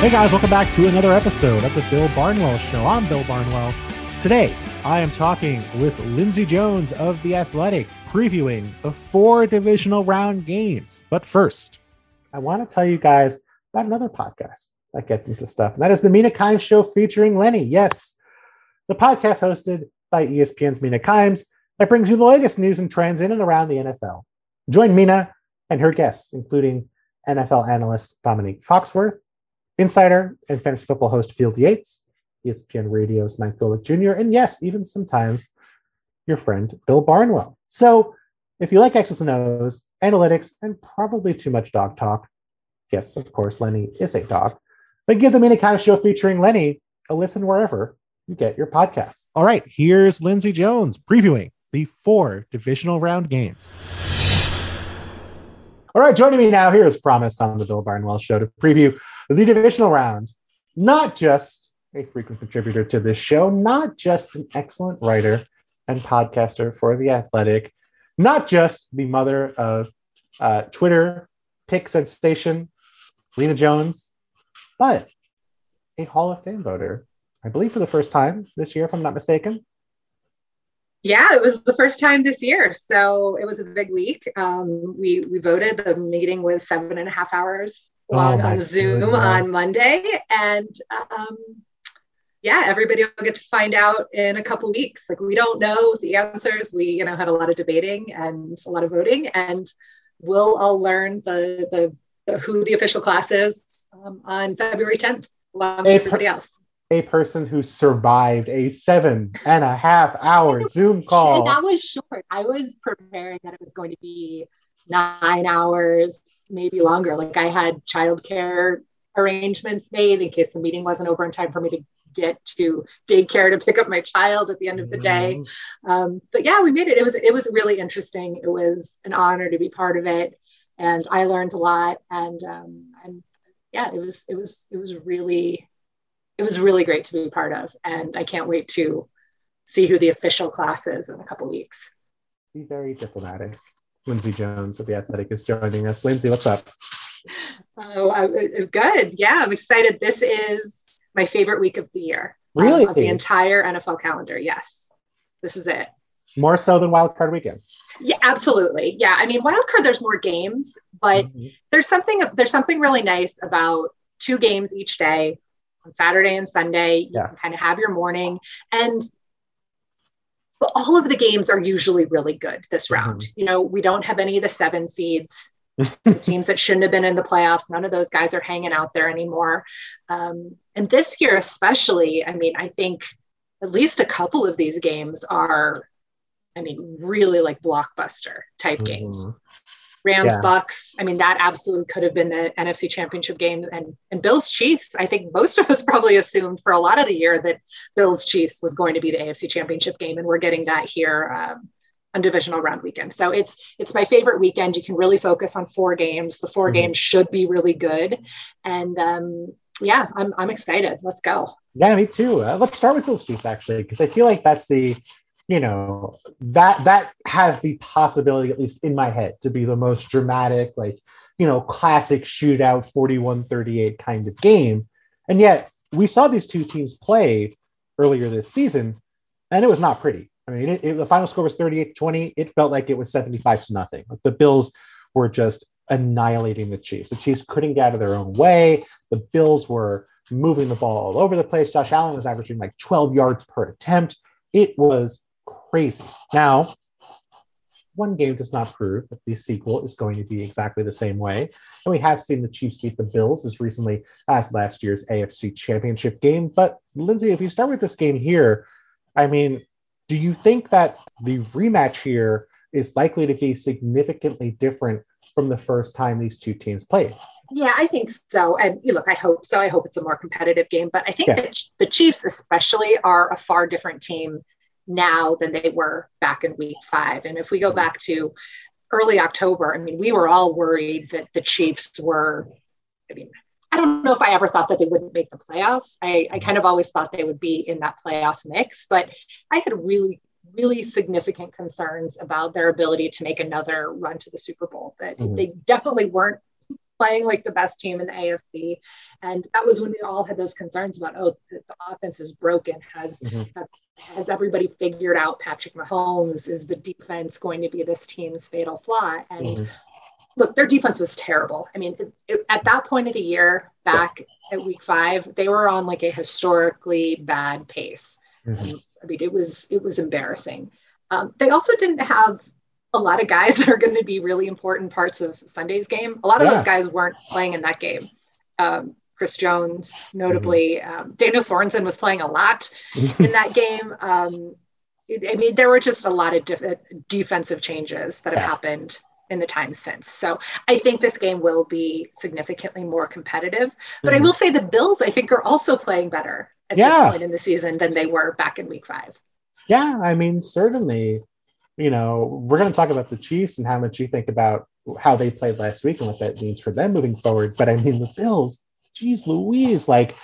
Hey guys, welcome back to another episode of the Bill Barnwell Show. I'm Bill Barnwell. Today, I am talking with Lindsay Jones of The Athletic, previewing the four divisional round games. But first, I want to tell you guys about another podcast that gets into stuff, and that is the Mina Kimes Show featuring Lenny. Yes, the podcast hosted by ESPN's Mina Kimes that brings you the latest news and trends in and around the NFL. Join Mina and her guests, including NFL analyst Dominique Foxworth, insider and fantasy football host Field Yates, ESPN Radio's Mike Golic Jr., and yes, even sometimes your friend Bill Barnwell. So if you like X's and O's, analytics, and probably too much dog talk, yes, of course, Lenny is a dog, but give the Kimes Show featuring Lenny a listen wherever you get your podcasts. All right, here's Lindsay Jones previewing the four divisional round games. All right, joining me now here as promised on the Bill Barnwell Show to preview the divisional round. Not just a frequent contributor to this show, not just an excellent writer and podcaster for The Athletic, not just the mother of uh, Twitter pick sensation, Lena Jones, but a Hall of Fame voter, I believe for the first time this year, if I'm not mistaken. Yeah, it was the first time this year, so it was a big week. Um, we we voted. The meeting was seven and a half hours oh oh on Zoom goodness. on Monday, and um, yeah, everybody will get to find out in a couple weeks. Like we don't know the answers. We you know had a lot of debating and a lot of voting, and we'll all learn the the, the who the official class is um, on February 10th, along with everybody else a person who survived a seven and a half hour Zoom call. And that was short. I was preparing that it was going to be nine hours, maybe longer. Like I had childcare arrangements made in case the meeting wasn't over in time for me to get to daycare to pick up my child at the end of the day. Mm-hmm. Um, but yeah, we made it. It was it was really interesting. It was an honor to be part of it, and I learned a lot. And um, and yeah, it was it was it was really it was really great to be part of. And I can't wait to see who the official class is in a couple weeks. Be very diplomatic. Lindsay Jones of The Athletic is joining us. Lindsay, what's up? Oh, uh, good. Yeah, I'm excited. This is my favorite week of the year. Um, really? Um, of the entire NFL calendar. Yes. This is it. More so than wild card weekend. Yeah, absolutely. Yeah. I mean, wild card, there's more games, but mm-hmm. there's something there's something really nice about two games each day on Saturday and Sunday. You yeah. can kind of have your morning. And but all of the games are usually really good this mm-hmm. round. Mm-hmm. You know, we don't have any of the seven seeds, the teams that shouldn't have been in the playoffs. None of those guys are hanging out there anymore. Um, and this year, especially, I mean, I think at least a couple of these games are, I mean, really like blockbuster type mm-hmm. games. Rams, yeah. Bucks. I mean, that absolutely could have been the NFC Championship game. And and Bills Chiefs. I think most of us probably assumed for a lot of the year that Bills Chiefs was going to be the AFC Championship game, and we're getting that here um, on divisional round weekend. So it's it's my favorite weekend. You can really focus on four games. The 4 mm-hmm. games should be really good, and um, yeah, I'm I'm excited. Let's go. Yeah, me too. Uh, let's start with Bills Chiefs actually, because I feel like that's the you know that that has the possibility at least in my head to be the most dramatic like you know classic shootout 41-38 kind of game. And yet we saw these two teams play earlier this season and it was not pretty. I mean it, it, the final score was 38-20 it felt like it was 75 to nothing. Like the bills were just annihilating the chiefs. The chiefs couldn't get out of their own way. The bills were moving the ball all over the place. Josh allen was averaging like 12 yards per attempt. It was crazy. Now, one game does not prove that the sequel is going to be exactly the same way. And we have seen the Chiefs beat the Bills as recently as last year's AFC Championship game. But Lindsay, if you start with this game here, I mean, do you think that the rematch here is likely to be significantly different from the first time these two teams played? Yeah, I think so. And look, I hope so. I hope it's a more competitive game. But I think yes. that the Chiefs, especially, are a far different team now than they were back in week five. And if we go back to early October, I mean, we were all worried that the Chiefs were, I mean, I don't know if I ever thought that they wouldn't make the playoffs. I, I kind of always thought they would be in that playoff mix, but I had really, really significant concerns about their ability to make another run to the Super Bowl. That mm-hmm. they definitely weren't playing like the best team in the AFC. And that was when we all had those concerns about, oh, the, the offense is broken. Has mm-hmm. has everybody figured out Patrick Mahomes? Is the defense going to be this team's fatal flaw? And mm-hmm. look, their defense was terrible. I mean, it, it, at that point of the year, back yes. at week five, they were on like a historically bad pace. Mm-hmm. I mean, it was it was embarrassing. Um, they also didn't have a lot of guys that are going to be really important parts of Sunday's game. A lot of yeah. those guys weren't playing in that game. Um, Chris Jones, notably, mm-hmm. um, Daniel Sorensen was playing a lot in that game. Um, I mean, there were just a lot of def- defensive changes that have yeah. happened in the time since. So I think this game will be significantly more competitive. But mm-hmm. I will say the Bills, I think, are also playing better at yeah. this point in the season than they were back in week five. Yeah, I mean, certainly you know, we're going to talk about the Chiefs and how much you think about how they played last week and what that means for them moving forward. But I mean, the Bills, geez Louise, like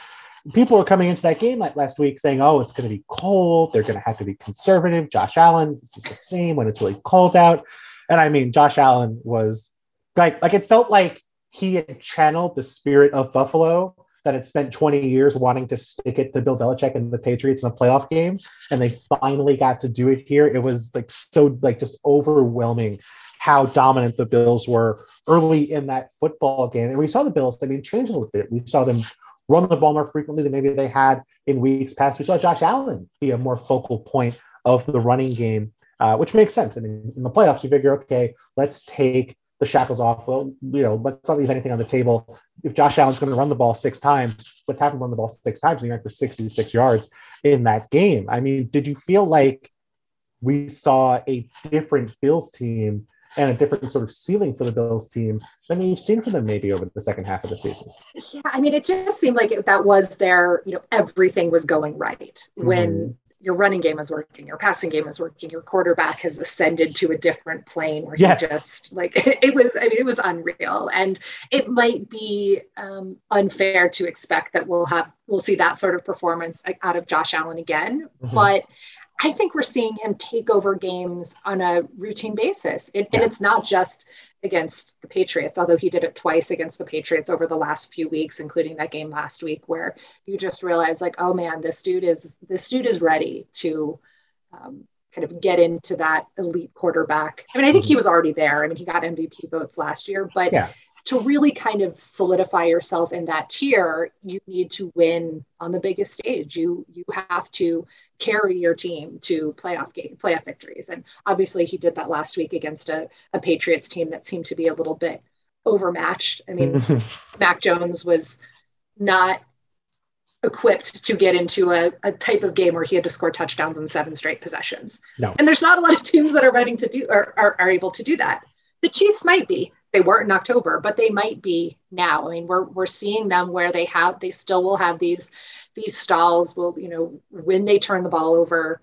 people were coming into that game like last week saying, oh, it's going to be cold. They're going to have to be conservative. Josh Allen is the same when it's really cold out. And I mean, Josh Allen was like, like it felt like he had channeled the spirit of Buffalo that had spent 20 years wanting to stick it to Bill Belichick and the Patriots in a playoff game, and they finally got to do it here. It was like so like just overwhelming how dominant the Bills were early in that football game. And we saw the Bills, I mean, change a little bit. We saw them run the ball more frequently than maybe they had in weeks past. We saw Josh Allen be a more focal point of the running game, uh, which makes sense. I mean, in the playoffs, you figure, okay, let's take the shackles off. Well, you know, let's not leave anything on the table. If Josh Allen's going to run the ball six times, have him run the ball six times. And he ran for 66 yards in that game. I mean, did you feel like we saw a different Bills team and a different sort of ceiling for the Bills team than we've seen from them maybe over the second half of the season? Yeah, I mean, it just seemed like it, that was their, you know, everything was going right when mm-hmm your running game is working, your passing game is working, your quarterback has ascended to a different plane where yes. he just like it, was, I mean, it was unreal. And it might be um, unfair to expect that we'll have, we'll see that sort of performance out of Josh Allen again. Mm-hmm. But I think we're seeing him take over games on a routine basis. It, yeah. And it's not just against the Patriots, although he did it twice against the Patriots over the last few weeks, including that game last week, where you just realize, like, oh man, this dude is this dude is ready to um, kind of get into that elite quarterback. I mean, I think he mm-hmm. was already there. I mean, he got MVP votes last year, but yeah to really kind of solidify yourself in that tier, you need to win on the biggest stage. You you have to carry your team to playoff game, playoff victories. And obviously he did that last week against a, a Patriots team that seemed to be a little bit overmatched. I mean, Mac Jones was not equipped to get into a, a type of game where he had to score touchdowns in seven straight possessions. No. And there's not a lot of teams that are ready to do or are, are able to do that. The Chiefs might be they weren't in October, but they might be now. I mean, we're we're seeing them where they have they still will have these these stalls. Will you know when they turn the ball over,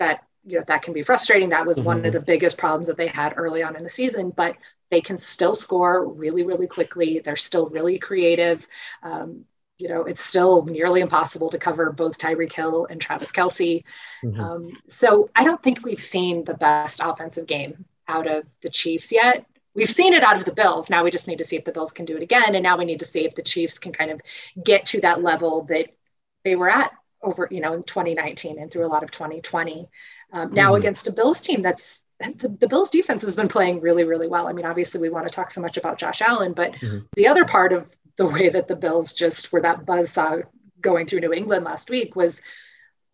that you know that can be frustrating. That was mm-hmm. one of mm-hmm. the biggest problems that they had early on in the season. But they can still score really really quickly. They're still really creative. Um, you know, it's still nearly impossible to cover both Tyreek Hill and Travis Kelce. Mm-hmm. Um, so I don't think we've seen the best offensive game out of the Chiefs yet we've seen it out of the Bills. Now we just need to see if the Bills can do it again. And now we need to see if the Chiefs can kind of get to that level that they were at over, you know, in 2019 and through a lot of 2020. Um, now mm-hmm. against a Bills team that's the, the, Bills defense has been playing really, really well. I mean, obviously we want to talk so much about Josh Allen, but mm-hmm. the other part of the way that the Bills just were that buzz saw going through New England last week was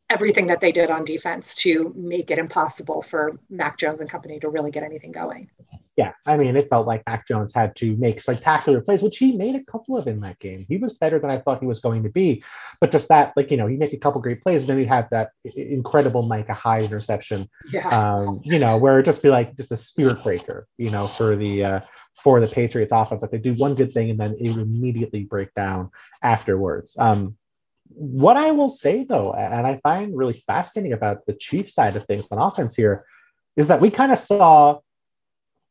everything that they did on defense to make it impossible for Mac Jones and company to really get anything going yeah, I mean, it felt like Mac Jones had to make spectacular plays, which he made a couple of in that game. He was better than I thought he was going to be. But just that, like, you know, he make a couple great plays, and then he'd have that incredible Micah Hyde interception, yeah. um, you know, where it just be like just a spirit breaker, you know, for the uh, for the Patriots offense. Like they do one good thing and then it would immediately break down afterwards. Um, what I will say though, and I find really fascinating about the Chief side of things on offense here, is that we kind of saw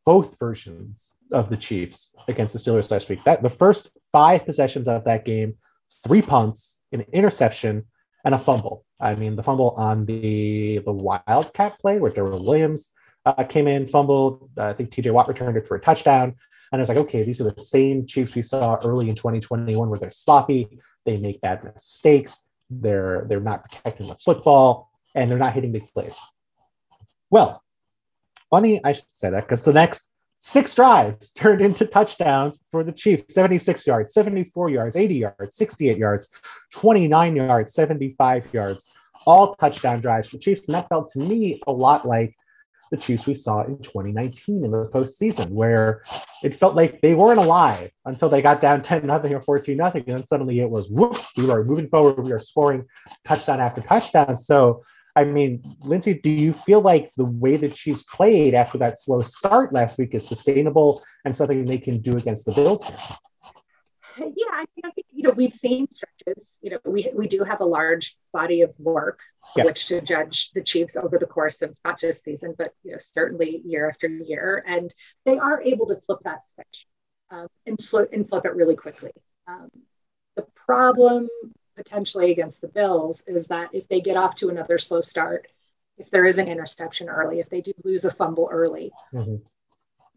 both versions of the Chiefs against the Steelers last week. That the first five possessions of that game, three punts, an interception, and a fumble. I mean, the fumble on the the Wildcat play where Darrel Williams uh, came in, fumbled. Uh, I think T.J. Watt returned it for a touchdown. And I was like, okay, these are the same Chiefs we saw early in 2021 where they're sloppy, they make bad mistakes, they're they're not protecting the football, and they're not hitting big plays. Well, funny I should say that because the next six drives turned into touchdowns for the Chiefs 76 yards, 74 yards, 80 yards, 68 yards, 29 yards, 75 yards, all touchdown drives for Chiefs. And that felt to me a lot like the Chiefs we saw in 2019 in the postseason, where it felt like they weren't alive until they got down 10 nothing or 14 nothing. And then suddenly it was whoop, we are moving forward, we are scoring touchdown after touchdown. So I mean, Lindsay, do you feel like the way that she's played after that slow start last week is sustainable and something they can do against the Bills here? Yeah, I, mean, I think you know we've seen stretches. You know, we we do have a large body of work yeah. which to judge the Chiefs over the course of not just season, but you know certainly year after year, and they are able to flip that switch um, and, sl- and flip it really quickly. Um, the problem potentially against the Bills is that if they get off to another slow start, if there is an interception early, if they do lose a fumble early, mm-hmm.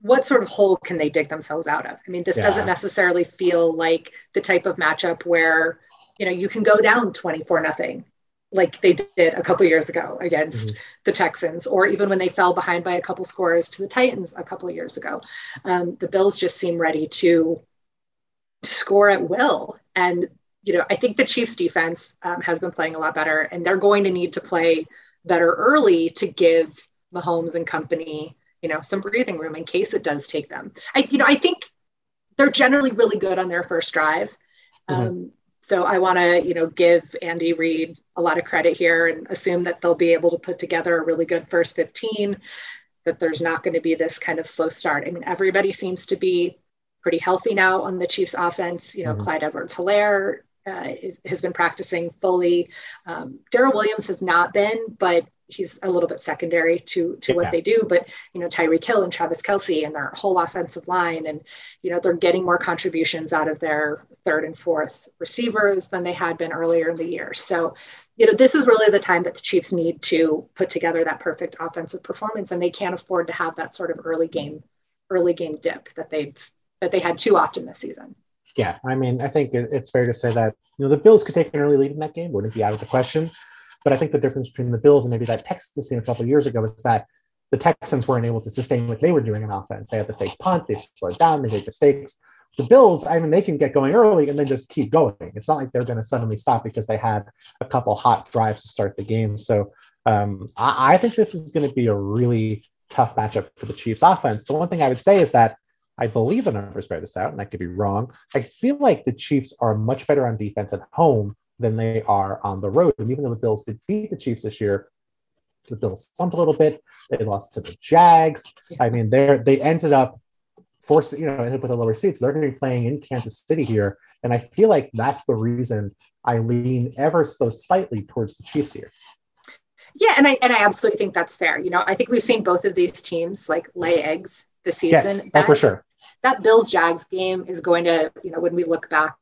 What sort of hole can they dig themselves out of? I mean, this yeah. doesn't necessarily feel like the type of matchup where you know you can go down 24 nothing like they did a couple years ago against mm-hmm. the Texans, or even when they fell behind by a couple scores to the Titans a couple of years ago. Um, the Bills just seem ready to score at will. And you know, I think the Chiefs defense um, has been playing a lot better, and they're going to need to play better early to give Mahomes and company, you know, some breathing room in case it does take them. I, you know, I think they're generally really good on their first drive. Mm-hmm. Um, so I want to, you know, give Andy Reid a lot of credit here and assume that they'll be able to put together a really good first 15. That there's not going to be this kind of slow start. I mean, everybody seems to be pretty healthy now on the Chiefs offense. You know, mm-hmm. Clyde Edwards-Helaire uh, is, has been practicing fully. Um, Darrel Williams has not been, but he's a little bit secondary to to yeah. what they do. But you know, Tyreek Hill and Travis Kelce and their whole offensive line, and you know, they're getting more contributions out of their third and fourth receivers than they had been earlier in the year. So, you know, this is really the time that the Chiefs need to put together that perfect offensive performance, and they can't afford to have that sort of early game early game dip that they've that they had too often this season yeah, I mean, I think it's fair to say that you know the Bills could take an early lead in that game, wouldn't be out of the question. But I think the difference between the Bills and maybe that Texans game a couple years ago is that the Texans weren't able to sustain what they were doing in offense. They had the fake punt, they slowed down, they made mistakes. The Bills, I mean, they can get going early and then just keep going. It's not like they're going to suddenly stop because they had a couple hot drives to start the game. So um, I, I think this is going to be a really tough matchup for the Chiefs offense. The one thing I would say is that I believe the numbers bear this out, and I could be wrong. I feel like the Chiefs are much better on defense at home than they are on the road. And even though the Bills did beat the Chiefs this year, the Bills slumped a little bit. They lost to the Jags. I mean, they they ended up forcing, you know, ended up with a lower seed. So they're going to be playing in Kansas City here. And I feel like that's the reason I lean ever so slightly towards the Chiefs here. Yeah, and I and I absolutely think that's fair. You know, I think we've seen both of these teams like lay eggs this season. Yes, oh, for sure that Bills Jags game is going to, you know, when we look back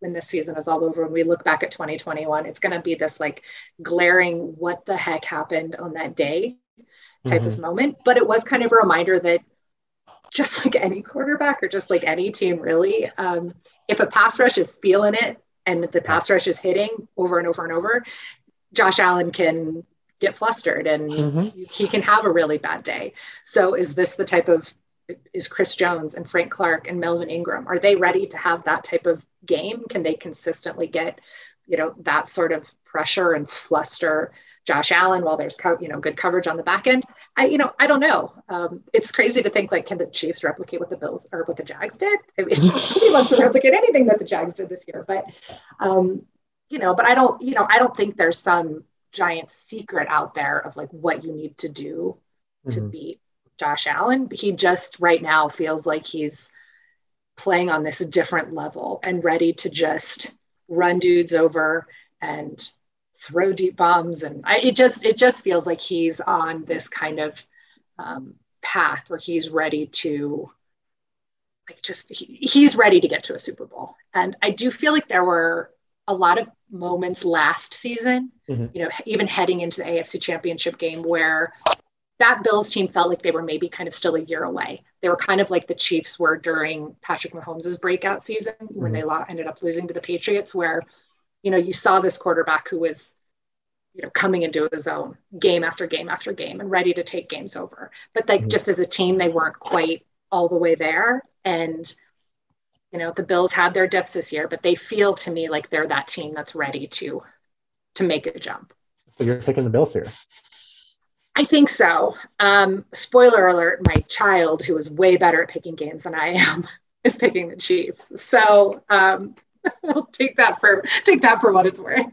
when this season is all over, when we look back at 2021, it's going to be this like glaring, what the heck happened on that day type mm-hmm. of moment. But it was kind of a reminder that just like any quarterback or just like any team, really, um, if a pass rush is feeling it and the pass rush is hitting over and over and over, Josh Allen can get flustered and mm-hmm. he can have a really bad day. So, is this the type of is Chris Jones and Frank Clark and Melvin Ingram. Are they ready to have that type of game? Can they consistently get, you know, that sort of pressure and fluster Josh Allen while there's, co- you know, good coverage on the back end? I, you know, I don't know. Um, it's crazy to think like, can the Chiefs replicate what the Bills or what the Jags did? I mean, he wants to replicate anything that the Jags did this year, but, um, you know, but I don't, you know, I don't think there's some giant secret out there of like what you need to do to mm-hmm. beat Josh Allen. He just right now feels like he's playing on this different level and ready to just run dudes over and throw deep bombs. And I, it just it just feels like he's on this kind of um, path where he's ready to like just he, he's ready to get to a Super Bowl. And I do feel like there were a lot of moments last season, mm-hmm. you know, even heading into the AFC Championship game where that Bills team felt like they were maybe kind of still a year away. They were kind of like the Chiefs were during Patrick Mahomes' breakout season mm-hmm. when they ended up losing to the Patriots, where, you know, you saw this quarterback who was, you know, coming into his own game after game after game and ready to take games over. But like mm-hmm. just as a team, they weren't quite all the way there. And, you know, the Bills had their dips this year, but they feel to me like they're that team that's ready to to make a jump. So you're picking the Bills here. I think so. Um, spoiler alert: my child, who is way better at picking games than I am, is picking the Chiefs. So um, we'll take that for take that for what it's worth.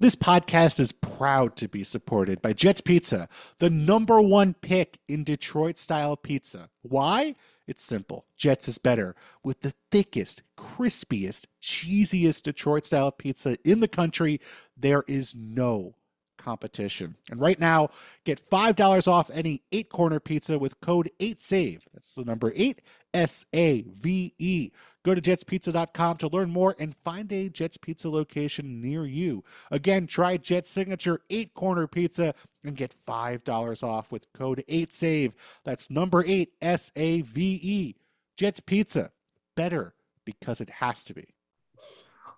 This podcast is proud to be supported by Jets Pizza, the number one pick in Detroit style pizza. Why? It's simple. Jets is better with the thickest, crispiest, cheesiest Detroit style pizza in the country. There is no competition. And right now, get $5 off any eight corner pizza with code 8SAVE. That's the number 8 S A V E. Go to jetspizza.com to learn more and find a Jets Pizza location near you. Again, try Jet's signature eight corner pizza and get $5 off with code 8SAVE. That's number 8 S A V E. Jets Pizza. Better because it has to be.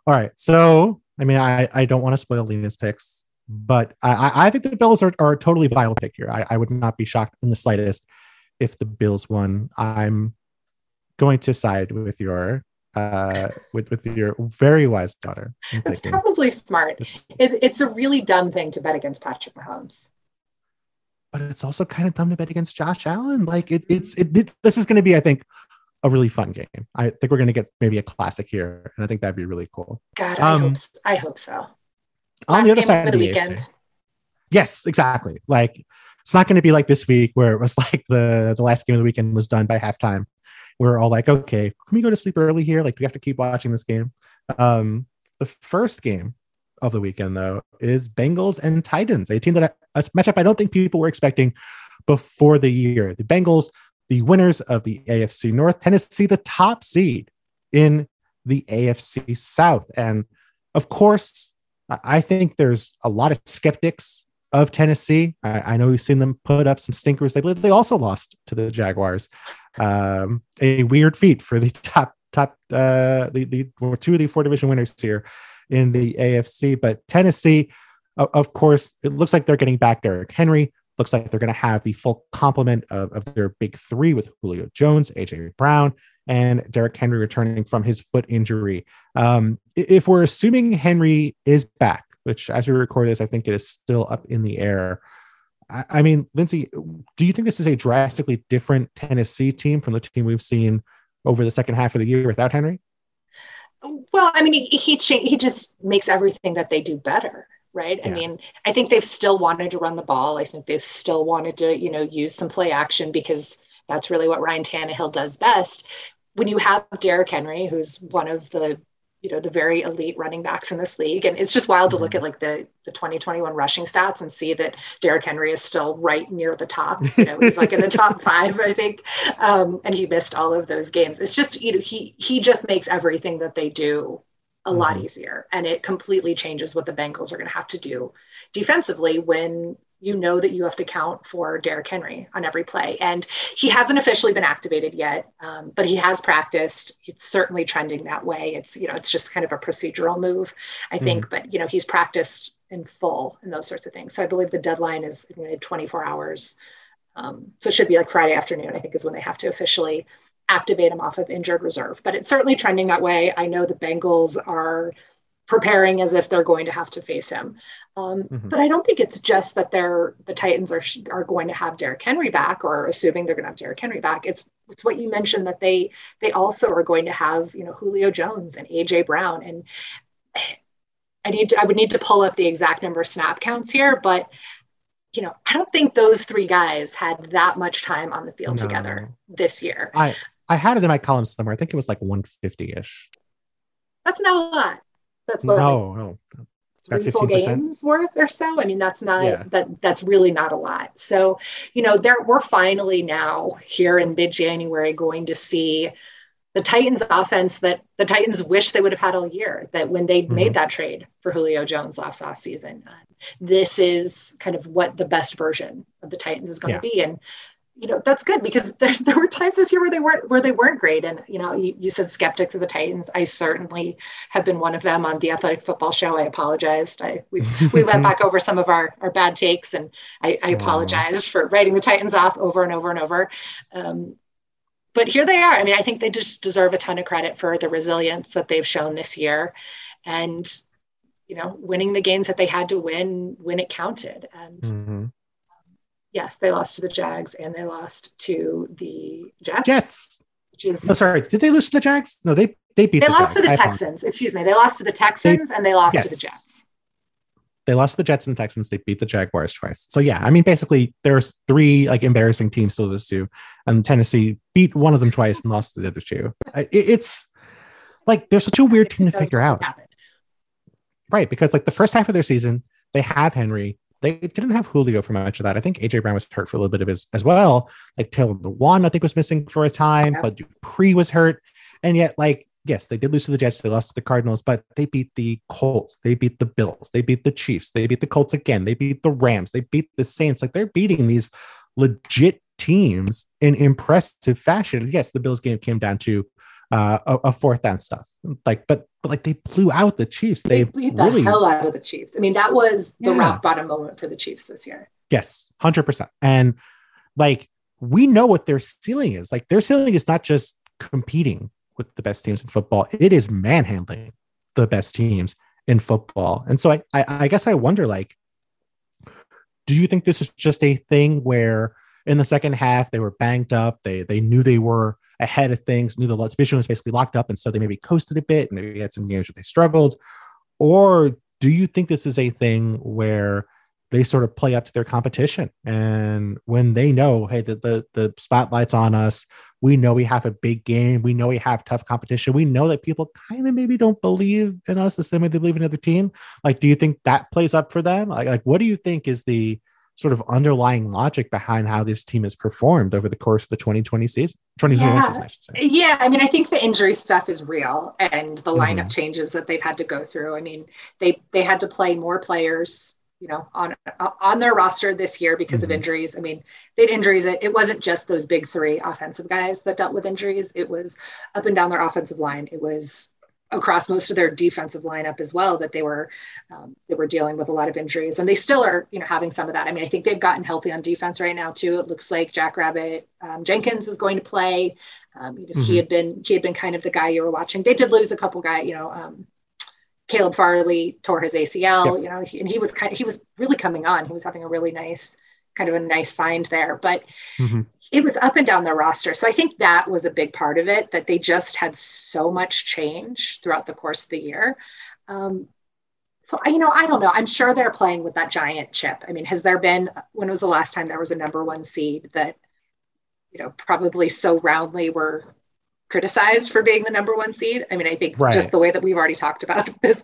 All right. So, I mean, I, I don't want to spoil Lena's picks but I, I think the Bills are, are a totally viable pick here. I, I would not be shocked in the slightest if the Bills won. I'm going to side with your uh with with your very wise daughter. That's probably smart. It's, it's a really dumb thing to bet against Patrick Mahomes. But it's also kind of dumb to bet against Josh Allen. Like it, it's it, it this is going to be, I think, a really fun game. I think we're going to get maybe a classic here, and I think that'd be really cool. God, I, um, hope, I hope so on the other side of the, weekend. AFC, yes, exactly. Like it's not going to be like this week where it was like the the last game of the weekend was done by halftime. We're all like, okay, can we go to sleep early here? Like, we have to keep watching this game. Um, the first game of the weekend, though, is Bengals and Titans, a team that I, a matchup I don't think people were expecting before the year. The Bengals, the winners of the AFC North, Tennessee, the top seed in the AFC South, and of course, I think there's a lot of skeptics of Tennessee. I, I, know we've seen them put up some stinkers. They they also lost to the Jaguars. Um, a weird feat for the top top uh, the the two of the four division winners here in the AFC. But Tennessee, of, course, it looks like they're getting back Derrick Henry. Looks like they're going to have the full complement of, of their big three with Julio Jones, AJ Brown, and Derrick Henry returning from his foot injury. Um, if we're assuming Henry is back, which as we record this, I think it is still up in the air. I, I mean, Lindsay, do you think this is a drastically different Tennessee team from the team we've seen over the second half of the year without Henry? Well, I mean, he he, he just makes everything that they do better right? Yeah. I mean, I think they've still wanted to run the ball. I think they've still wanted to, you know, use some play action because that's really what Ryan Tannehill does best. When you have Derrick Henry, who's one of the you know the very elite running backs in this league and it's just wild to look mm-hmm. at like the the 2021 rushing stats and see that Derrick Henry is still right near the top you know he's like in the top 5 I think um, and he missed all of those games it's just you know he he just makes everything that they do a mm-hmm. lot easier and it completely changes what the Bengals are going to have to do defensively when you know that you have to count for Derrick Henry on every play. And he hasn't officially been activated yet, um, but he has practiced. It's certainly trending that way. It's, you know, it's just kind of a procedural move, I think, mm. but, you know, he's practiced in full and those sorts of things. So I believe the deadline is 24 hours. Um, so it should be like Friday afternoon, I think, is when they have to officially activate him off of injured reserve. But it's certainly trending that way. I know the Bengals are preparing as if they're going to have to face him. Um, mm-hmm. But I don't think it's just that they're the Titans are are going to have Derrick Henry back, or assuming they're going to have Derrick Henry back. It's it's what you mentioned that they they also are going to have you know Julio Jones and AJ Brown, and I need to, I would need to pull up the exact number of snap counts here, but you know I don't think those three guys had that much time on the field no. together this year. I I had it in my column somewhere. I think it was like 150 ish. That's not a lot. That's what no, no. Three full games worth or so. I mean, that's not yeah. that that's really not a lot. So, you know, there we're finally now here in mid-January going to see the Titans offense that the Titans wish they would have had all year. That when they mm-hmm. made that trade for Julio Jones last off season, uh, this is kind of what the best version of the Titans is going to yeah. be. And you know that's good because there, there were times this year where they weren't where they weren't great. And you know you, you said skeptics of the titans. I certainly have been one of them on the athletic football show. I apologized i we, we went back over some of our our bad takes and i, I apologized for writing the titans off over and over and over. Um, but here they are. I mean i think they just deserve a ton of credit for the resilience that they've shown this year. And you know winning the games that they had to win when it counted. And mm-hmm yes, they lost to the Jags and they lost to the Jets. Jets. Which is no, sorry, did they lose to the Jags? No, they they beat. They the lost Jags. to the Texans. Excuse me, they lost to the Texans they, and they lost yes. to the Jets. They lost to the Jets and Texans. They beat the Jaguars twice. So yeah, I mean, basically, there's three like embarrassing teams to lose to, and Tennessee beat one of them twice and lost to the other two. It, it's like they're such a weird team to figure out. Right, because like the first half of their season, they have Henry, they didn't have Julio for much of that. I think AJ Brown was hurt for a little bit of his as well. Like Taylor Lewan, I think, was missing for a time, yeah. but Dupree was hurt. And yet, like, yes, they did lose to the Jets, they lost to the Cardinals, but they beat the Colts, they beat the Bills, they beat the Chiefs, they beat the Colts again, they beat the Rams, they beat the Saints. Like they're beating these legit teams in impressive fashion. Yes, the Bills game came down to uh, a, a, fourth down stuff. Like, but but like they blew out the Chiefs. They, they beat the really, hell out of the Chiefs. I mean, that was the yeah. rock bottom moment for the Chiefs this year. Yes, hundred percent. And like we know what their ceiling is. Like their ceiling is not just competing with the best teams in football; it is manhandling the best teams in football. And so I, I, I guess I wonder, like, do you think this is just a thing where in the second half they were banged up, they they knew they were ahead of things, knew the division was basically locked up, and so they maybe coasted a bit, and maybe had some games where they struggled? Or do you think this is a thing where they sort of play up to their competition, and when they know, hey, the the, the spotlight's on us, we know we have a big game, we know we have tough competition, we know that people kind of maybe don't believe in us the same way they believe in another team. Like, do you think that plays up for them? Like, like what do you think is the sort of underlying logic behind how this team has performed over the course of the 2020 season 2021 yeah. season, I should say. Yeah, I mean, I think the injury stuff is real and the lineup mm-hmm. changes that they've had to go through. I mean, they they had to play more players, you know, on on their roster this year because mm-hmm. of injuries. I mean, they had injuries. It, it wasn't just those big three offensive guys that dealt with injuries. It was up and down their offensive line. It was across most of their defensive lineup as well that they were um, they were dealing with a lot of injuries. And they still are you know having some of that. I mean i think they've gotten healthy on defense right now too. It looks like jackrabbit um, jenkins is going to play. Um, you know mm-hmm. he had been he had been kind of the guy you were watching. They did lose a couple guys you know um, caleb farley tore his acl yep. you know he, and he was kind of, he was really coming on. He was having a really nice kind of a nice find there. But mm-hmm it was up and down their roster. So I think that was a big part of it that they just had so much change throughout the course of the year. Um, so you know, I don't know. I'm sure they're playing with that giant chip. I mean, has there been when was the last time there was a number one seed that you know probably so roundly were criticized for being the number one seed. I mean, I think right. just the way that we've already talked about this,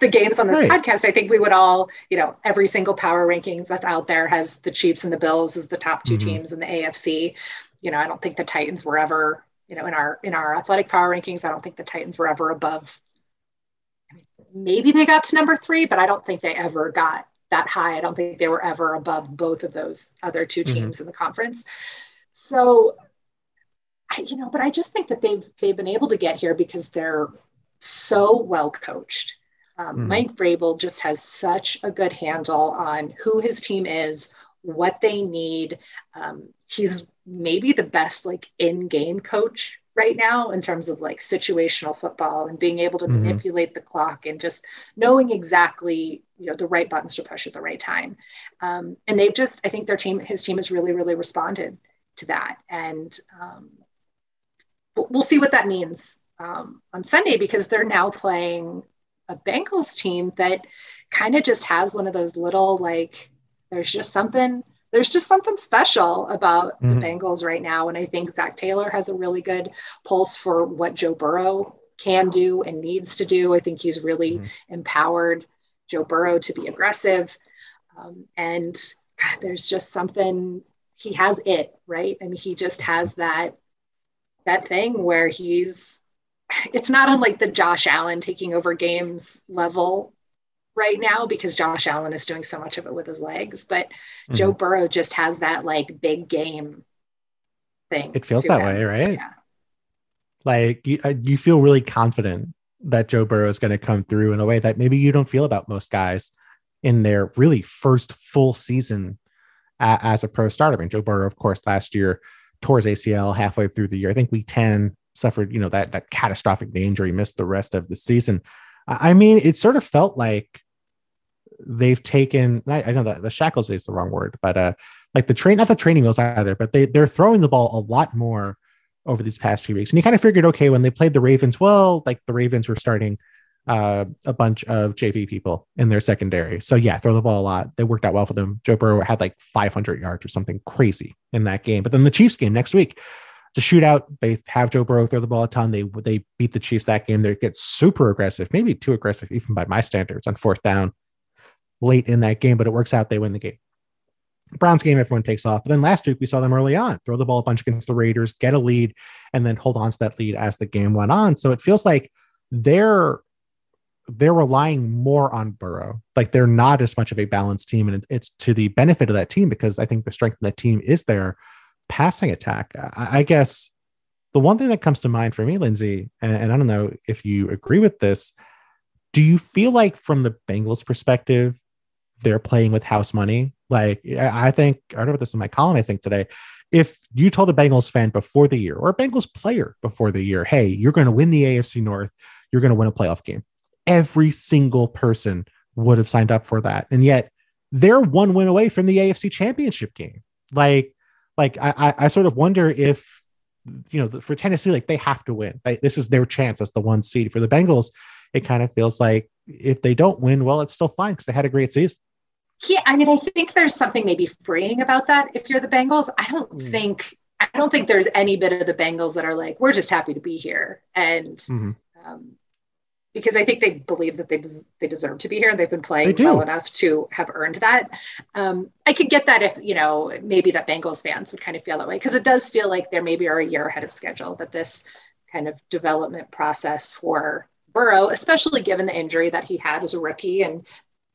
the games on this right. podcast, I think we would all, you know, every single power rankings that's out there has the Chiefs and the Bills as the top 2 mm-hmm. teams in the AFC. You know, I don't think the Titans were ever, you know, in our in our athletic power rankings, I don't think the Titans were ever above. I mean, maybe they got to number three, but I don't think they ever got that high. I don't think they were ever above both of those other two mm-hmm. teams mm-hmm. in the conference. So you know, but I just think that they've they've been able to get here because they're so well coached. Um, mm. Mike Vrabel just has such a good handle on who his team is, what they need. Um, he's maybe the best like in-game coach right now in terms of like situational football and being able to mm-hmm. manipulate the clock and just knowing exactly you know the right buttons to push at the right time um, and they've just i think their team his team has really really responded to that and um, we'll see what that means um, on Sunday because they're now playing a Bengals team that kind of just has one of those little like there's just something there's just something special about mm-hmm. the Bengals right now and I think Zac Taylor has a really good pulse for what Joe Burrow can do and needs to do. I think he's really mm-hmm. empowered Joe Burrow to be aggressive um, and God, there's just something he has it right I mean he just has that that thing where he's it's not on like the Josh Allen taking over games level right now because Josh Allen is doing so much of it with his legs, but mm-hmm. Joe Burrow just has that like big game thing. It feels that him. way, right? Yeah. Like you, uh, you feel really confident that Joe Burrow is going to come through in a way that maybe you don't feel about most guys in their really first full season as a pro starter. I mean, Joe Burrow, of course, last year tore his ACL halfway through the year. I think week 10 suffered, you know, that that catastrophic injury, missed the rest of the season. I mean, it sort of felt like they've taken I, I know that the shackles is the wrong word, but uh like the train, not the training wheels either, but they they're throwing the ball a lot more over these past few weeks. And you kind of figured, okay, when they played the Ravens, well, like the Ravens were starting uh, a bunch of JV people in their secondary. So yeah, throw the ball a lot. They worked out well for them. Joe Burrow had like 500 yards or something crazy in that game. But then the Chiefs game next week, it's a shootout. They have Joe Burrow throw the ball a ton. They they beat the Chiefs that game. They get super aggressive, maybe too aggressive, even by my standards, on fourth down late in that game. But it works out. They win the game. Browns game, everyone takes off. But then last week we saw them early on throw the ball a bunch against the Raiders, get a lead, and then hold on to that lead as the game went on. So it feels like they're they're relying more on Burrow. Like they're not as much of a balanced team, and it's to the benefit of that team because I think the strength of that team is their passing attack. I, guess the one thing that comes to mind for me, Lindsay, and, and I don't know if you agree with this. Do you feel like, from the Bengals' perspective, they're playing with house money? Like, I think I wrote this in my column. I think today, if you told a Bengals fan before the year or a Bengals player before the year, hey, you're going to win the AFC North, you're going to win a playoff game every single person would have signed up for that. And yet they're one win away from the AFC championship game. Like, like I, I sort of wonder if, you know, for Tennessee, like they have to win. Like, this is their chance as the one seed. For the Bengals, it kind of feels like if they don't win, well, it's still fine because they had a great season. Yeah, I mean, I think there's something maybe freeing about that. If you're the Bengals, I don't mm. think I don't think there's any bit of the Bengals that are like, we're just happy to be here, and mm-hmm. um, because I think they believe that they des- they deserve to be here. And they've been playing well enough to have earned that. Um, I could get that if you know maybe that Bengals fans would kind of feel that way because it does feel like there maybe are a year ahead of schedule. That this kind of development process for Burrow, especially given the injury that he had as a rookie and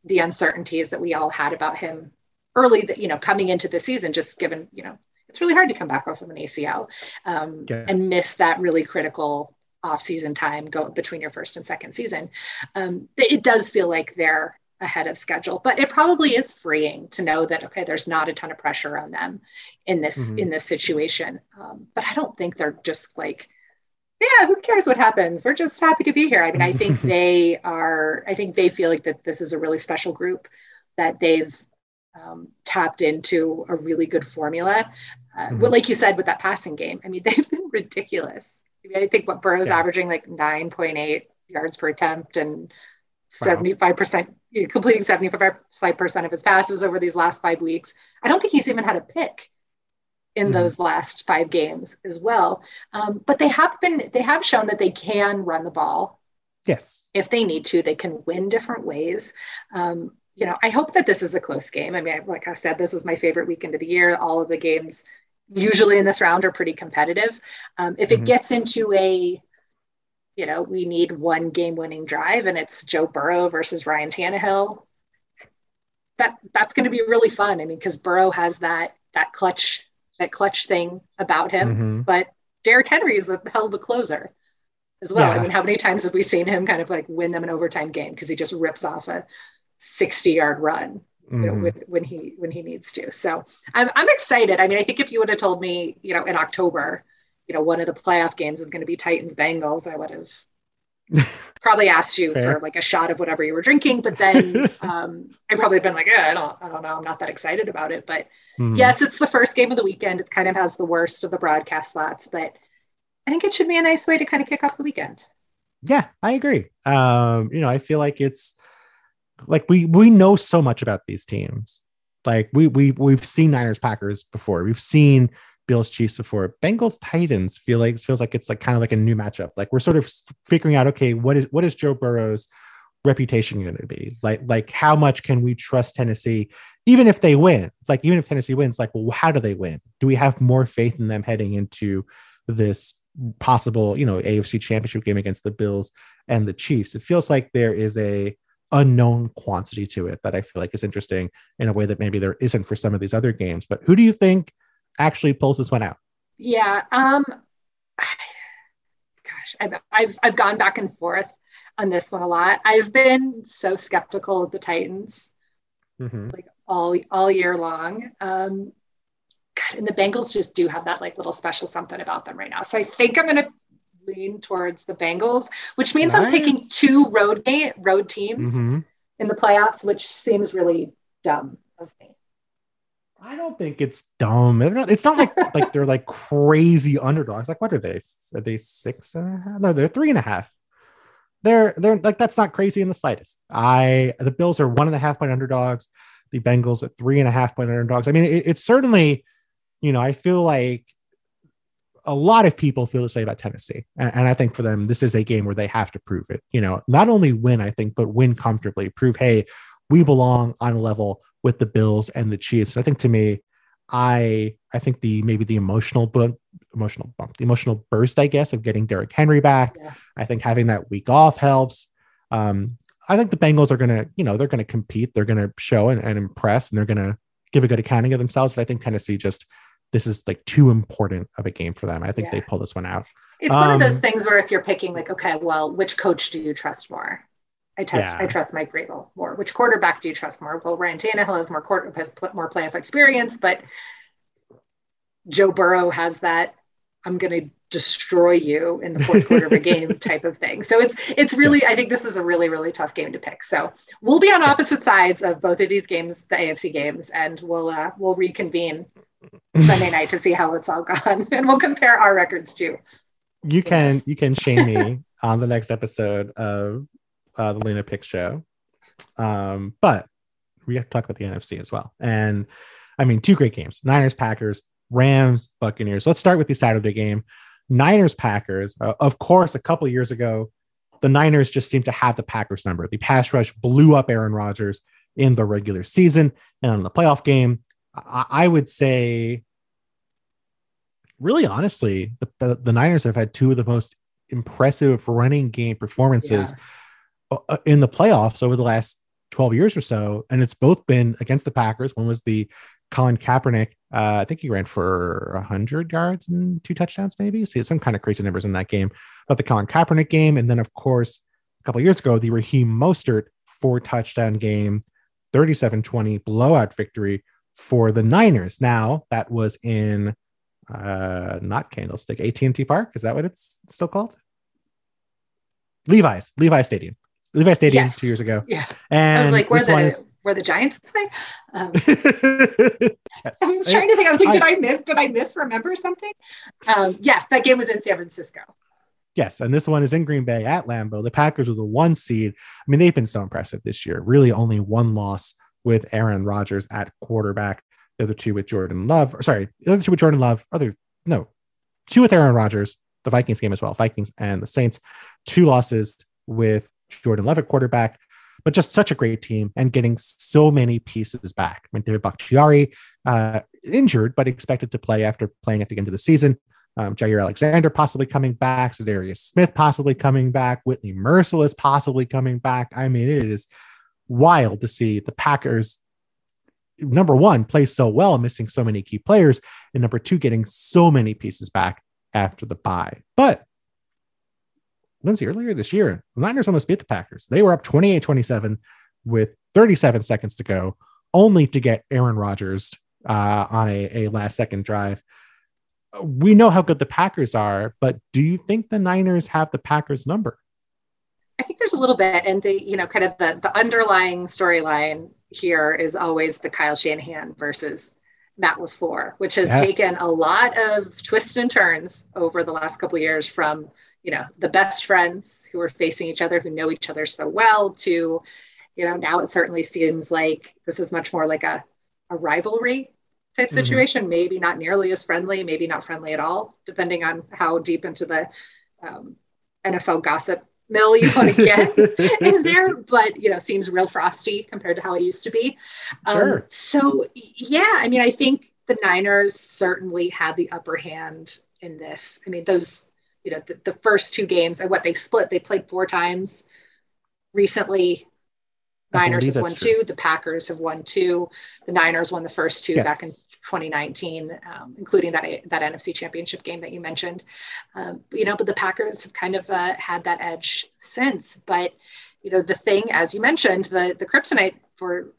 the uncertainties that we all had about him early, that you know coming into the season, just given you know it's really hard to come back off of an ACL um, yeah. and miss that really critical off season time going between your first and second season. Um, it does feel like they're ahead of schedule, but it probably is freeing to know that okay, there's not a ton of pressure on them in this mm-hmm. in this situation. Um, but I don't think they're just like yeah, who cares what happens? We're just happy to be here. I mean, I think they are, I think they feel like that this is a really special group, that they've um, tapped into a really good formula. Uh, mm-hmm. like you said with that passing game, I mean, they've been ridiculous. I think what Burrow's yeah. averaging like 9.8 yards per attempt and 75% completing 75% of his passes over these last five weeks. I don't think he's even had a pick in mm-hmm. those last five games as well. Um, but they have been, they have shown that they can run the ball. Yes. If they need to, they can win different ways. Um, you know, I hope that this is a close game. I mean, like I said, this is my favorite weekend of the year. All of the games usually in this round are pretty competitive. Um, if it mm-hmm. gets into a, you know, we need one game winning drive and it's Joe Burrow versus Ryan Tannehill, that that's going to be really fun. I mean, because Burrow has that that clutch that clutch thing about him, mm-hmm. but Derrick Henry is a hell of a closer as well. Yeah. I mean, how many times have we seen him kind of like win them an overtime game because he just rips off a 60 yard run? Mm-hmm. you know, mm-hmm. when, when he when he needs to. So I'm I'm excited. I mean, I think if you would have told me, you know, in October, you know, one of the playoff games is going to be Titans Bengals, I would have probably asked you Fair. for like a shot of whatever you were drinking, but then um, I probably have been like, yeah, I don't, I don't know, I'm not that excited about it. But mm-hmm. yes, it's the first game of the weekend. It kind of has the worst of the broadcast slots, but I think it should be a nice way to kind of kick off the weekend. Yeah, I agree. Um, you know, I feel like it's like we we know so much about these teams. Like we we we've seen Niners Packers before. We've seen Bills Chiefs before. Bengals Titans feel like feels like it's like kind of like a new matchup. Like we're sort of figuring out okay, what is what is Joe Burrow's reputation going to be? Like like how much can we trust Tennessee even if they win? Like even if Tennessee wins, like well how do they win? Do we have more faith in them heading into this possible, you know, AFC championship game against the Bills and the Chiefs. It feels like there is a unknown quantity to it that I feel like is interesting in a way that maybe there isn't for some of these other games. But who do you think actually pulls this one out? Yeah. Um gosh, I've I've I've gone back and forth on this one a lot. I've been so skeptical of the Titans mm-hmm. like all all year long. Um God, and the Bengals just do have that like little special something about them right now. So I think I'm gonna lean towards the Bengals, which means nice. I'm picking two road game road teams mm-hmm. in the playoffs, which seems really dumb of me. I don't think it's dumb. It's not like like they're like crazy underdogs. Like what are they? Are they six and a half? No, they're three and a half. They're they're like that's not crazy in the slightest. I the Bills are one and a half point underdogs. The Bengals are three and a half point underdogs. I mean, it, it's certainly, you know, I feel like a lot of people feel this way about Tennessee. And, and, I think for them, this is a game where they have to prove it. You know, not only win, I think, but win comfortably. Prove, hey, we belong on a level with the Bills and the Chiefs. And I think to me, I I think the maybe the emotional bump, emotional bump, the emotional burst, I guess, of getting Derrick Henry back. Yeah. I think having that week off helps. Um, I think the Bengals are gonna, you know, they're gonna compete, they're gonna show and, and impress, and they're gonna give a good accounting of themselves. But I think Tennessee just this is like too important of a game for them. I think yeah. they pull this one out. It's um, one of those um, things where if you're picking like, okay, well, which coach do you trust more? I trust yeah. I trust Mike Vrabel more. Which quarterback do you trust more? Well, Ryan Tannehill has more court has more playoff experience, but Joe Burrow has that. I'm going to destroy you in the fourth quarter of a game type of thing. So it's it's really yes. I think this is a really really tough game to pick. So we'll be on opposite sides of both of these games, the AFC games, and we'll uh, we'll reconvene Sunday night to see how it's all gone, and we'll compare our records too. You can you can shame me on the next episode of uh, the Lena Pick Show, um, but we have to talk about the NFC as well. And I mean, two great games: Niners, Packers, Rams, Buccaneers. Let's start with the Saturday game. Niners, Packers. Uh, of course, a couple years ago, the Niners just seemed to have the Packers number. The pass rush blew up Aaron Rodgers in the regular season and in the playoff game. I, I would say, really honestly, the, the, the, Niners have had two of the most impressive running game performances yeah. Uh, in the playoffs over the last 12 years or so. And it's both been against the Packers. One was the Colin Kaepernick. Uh, I think he ran for 100 yards and two touchdowns, maybe. See, some kind of crazy numbers in that game. But the Colin Kaepernick game. And then, of course, a couple years ago, the Raheem Mostert four touchdown game, 37 20 blowout victory for the Niners. Now that was in uh not Candlestick, AT&T Park. Is that what it's still called? Levi's, Levi Stadium. Levi Stadium yes. two years ago. Yeah. And I was like, where the is... where the Giants play? Um, yes. I was trying to think. I was like, did I, I miss? Did I misremember something? Um, yes, that game was in San Francisco. Yes, and this one is in Green Bay at Lambeau. The Packers were the one seed. I mean, they've been so impressive this year. Really, only one loss with Aaron Rodgers at quarterback. The other two with Jordan Love. Or sorry, the other two with Jordan Love. Other no, two with Aaron Rodgers. The Vikings game as well. Vikings and the Saints. Two losses with Jordan Love at quarterback. But just such a great team and getting so many pieces back. I mean, David Bakhtiari uh, injured, but expected to play after playing at the end of the season. Um, Jaire Alexander possibly coming back, Za'Darius Smith possibly coming back, Whitney Mercilus possibly coming back. I mean, it is wild to see the Packers number one play so well, missing so many key players, and number two getting so many pieces back after the bye. But Lindsay, earlier this year, the Niners almost beat the Packers. They were up 28 27 with 37 seconds to go, only to get Aaron Rodgers uh, on a, a last second drive. We know how good the Packers are, but do you think the Niners have the Packers number? I think there's a little bit, and the you know kind of the the underlying storyline here is always the Kyle Shanahan versus Matt LaFleur, which has yes. taken a lot of twists and turns over the last couple of years from you know the best friends who are facing each other who know each other so well to you know now it certainly seems like this is much more like a, a rivalry type mm-hmm. situation mm-hmm. maybe not nearly as friendly maybe not friendly at all depending on how deep into the um, nfl gossip mill you want to get in there, but you know, seems real frosty compared to how it used to be. Um, sure. So yeah, I mean, I think the Niners certainly had the upper hand in this. I mean, those you know, the, the first two games and what they split, they played four times recently. Niners have won two. The Packers have won two. The Niners won the first two yes. back in 2019, um, including that that NFC Championship game that you mentioned. Um, you know, but the Packers have kind of uh, had that edge since. But you know, the thing, as you mentioned, the the kryptonite for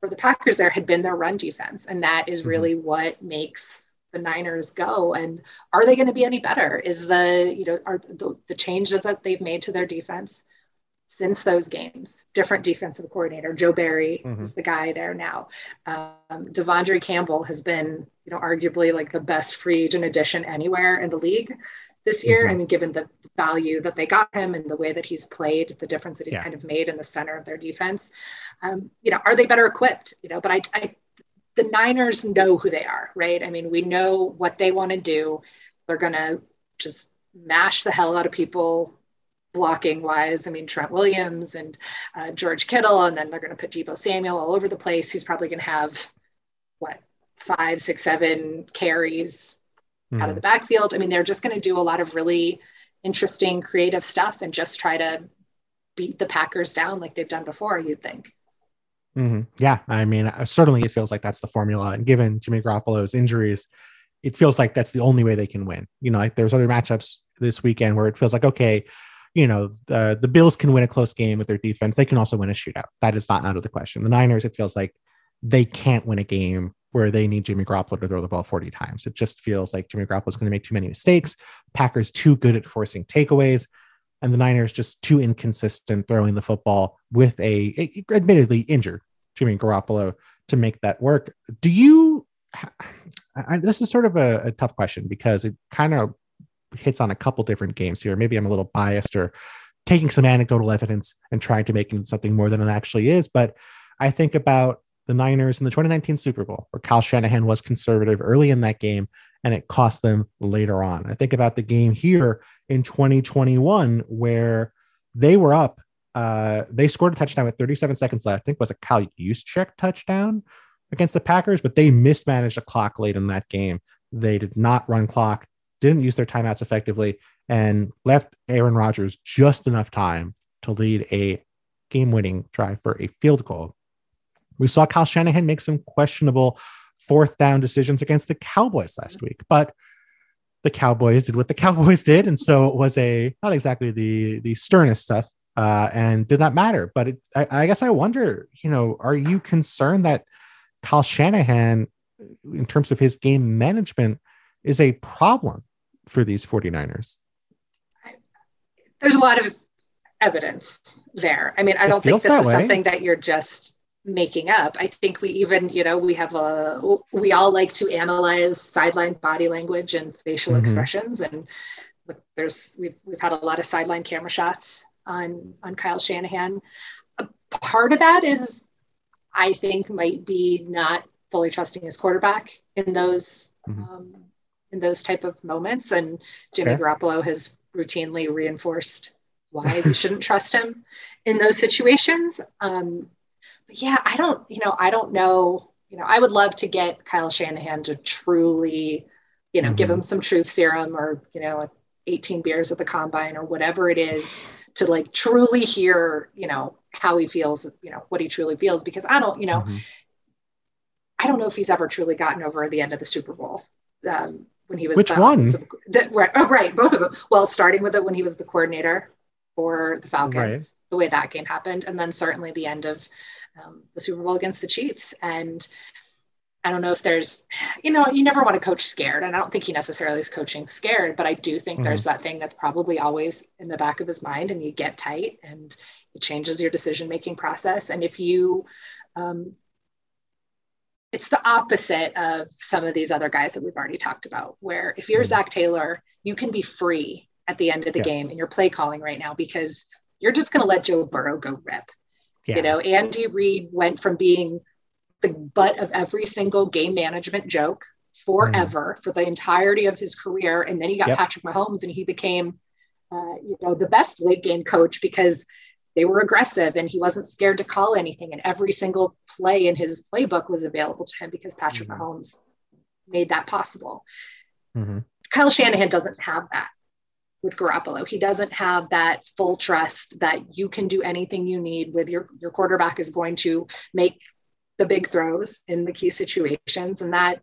for the Packers there had been their run defense, and that is mm-hmm. really mm-hmm. what makes the Niners go. And are they going to be any better? Is the you know are the, the changes that they've made to their defense since those games? Different defensive coordinator, Joe Barry mm-hmm. is the guy there now. Um, De'Vondre Campbell has been you know arguably like the best free agent addition anywhere in the league this year. Mm-hmm. I mean, given the value that they got him and the way that he's played, the difference that he's yeah. kind of made in the center of their defense, um, you know, are they better equipped? You know, but I, I, the Niners know who they are, right? I mean, we know what they want to do. They're going to just mash the hell out of people blocking wise. I mean, Trent Williams and uh, George Kittle, and then they're going to put Deebo Samuel all over the place. He's probably going to have what five, six, seven carries mm-hmm. out of the backfield. I mean, they're just going to do a lot of really interesting, creative stuff and just try to beat the Packers down like they've done before, you'd think. Mm-hmm. Yeah. I mean, uh, certainly it feels like that's the formula. And given Jimmy Garoppolo's injuries, it feels like that's the only way they can win. You know, like there's other matchups this weekend where it feels like, okay, you know, the, the Bills can win a close game with their defense. They can also win a shootout. That is not out of the question. The Niners, it feels like they can't win a game where they need Jimmy Garoppolo to throw the ball 40 times. It just feels like Jimmy Garoppolo is going to make too many mistakes. Packers too good at forcing takeaways, and the Niners just too inconsistent throwing the football with a, a admittedly injured Jimmy Garoppolo to make that work. Do you? I, this is sort of a, a tough question because it kind of hits on a couple different games here. Maybe I'm a little biased or taking some anecdotal evidence and trying to make it something more than it actually is. But I think about the Niners in the 2019 Super Bowl, where Kyle Shanahan was conservative early in that game and it cost them later on. I think about the game here in 2021 where they were up. Uh, they scored a touchdown with 37 seconds left. I think it was a Kyle Juszczyk touchdown against the Packers, but they mismanaged the clock late in that game. They did not run clock, didn't use their timeouts effectively, and left Aaron Rodgers just enough time to lead a game winning drive for a field goal we saw Kyle Shanahan make some questionable fourth down decisions against the Cowboys last week, but the Cowboys did what the Cowboys did, and so it was a not exactly the the sternest stuff, uh, and did not matter. But it, I, I guess I wonder, you know, are you concerned that Kyle Shanahan, in terms of his game management, is a problem for these 49ers? There's a lot of evidence there. I mean, I don't think this is way. something that you're just making up. I think we even, you know, we have a, we all like to analyze sideline body language and facial mm-hmm. expressions. And there's, we've, we've had a lot of sideline camera shots on, on Kyle Shanahan. A part of that is, I think might be not fully trusting his quarterback in those, mm-hmm. um, in those type of moments. And Jimmy okay. Garoppolo has routinely reinforced why we shouldn't trust him in those situations. Um, but yeah, I don't, you know, I don't know. You know, I would love to get Kyle Shanahan to truly, you know, mm-hmm. give him some truth serum or, you know, 18 beers at the combine or whatever it is to like truly hear, you know, how he feels, you know, what he truly feels. Because I don't, you know, mm-hmm. I don't know if he's ever truly gotten over the end of the Super Bowl. Um, when he was which one? The, right, oh, right, both of them. Well, starting with it when he was the coordinator for the Falcons, right. the way that game happened, and then certainly the end of um, the Super Bowl against the Chiefs. And I don't know if there's, you know, you never want to coach scared. And I don't think he necessarily is coaching scared, but I do think mm-hmm. there's that thing that's probably always in the back of his mind and you get tight and it changes your decision making process. And if you, um, it's the opposite of some of these other guys that we've already talked about, where if you're mm-hmm. Zac Taylor, you can be free at the end of the yes. game in your play calling right now because you're just going to let Joe Burrow go rip. Yeah. You know, Andy Reid went from being the butt of every single game management joke forever mm. for the entirety of his career, and then he got yep. Patrick Mahomes, and he became, uh, you know, the best late game coach because they were aggressive and he wasn't scared to call anything, and every single play in his playbook was available to him because Patrick mm-hmm. Mahomes made that possible. Mm-hmm. Kyle Shanahan doesn't have that. with Garoppolo. He doesn't have that full trust that you can do anything you need with your your quarterback is going to make the big throws in the key situations and that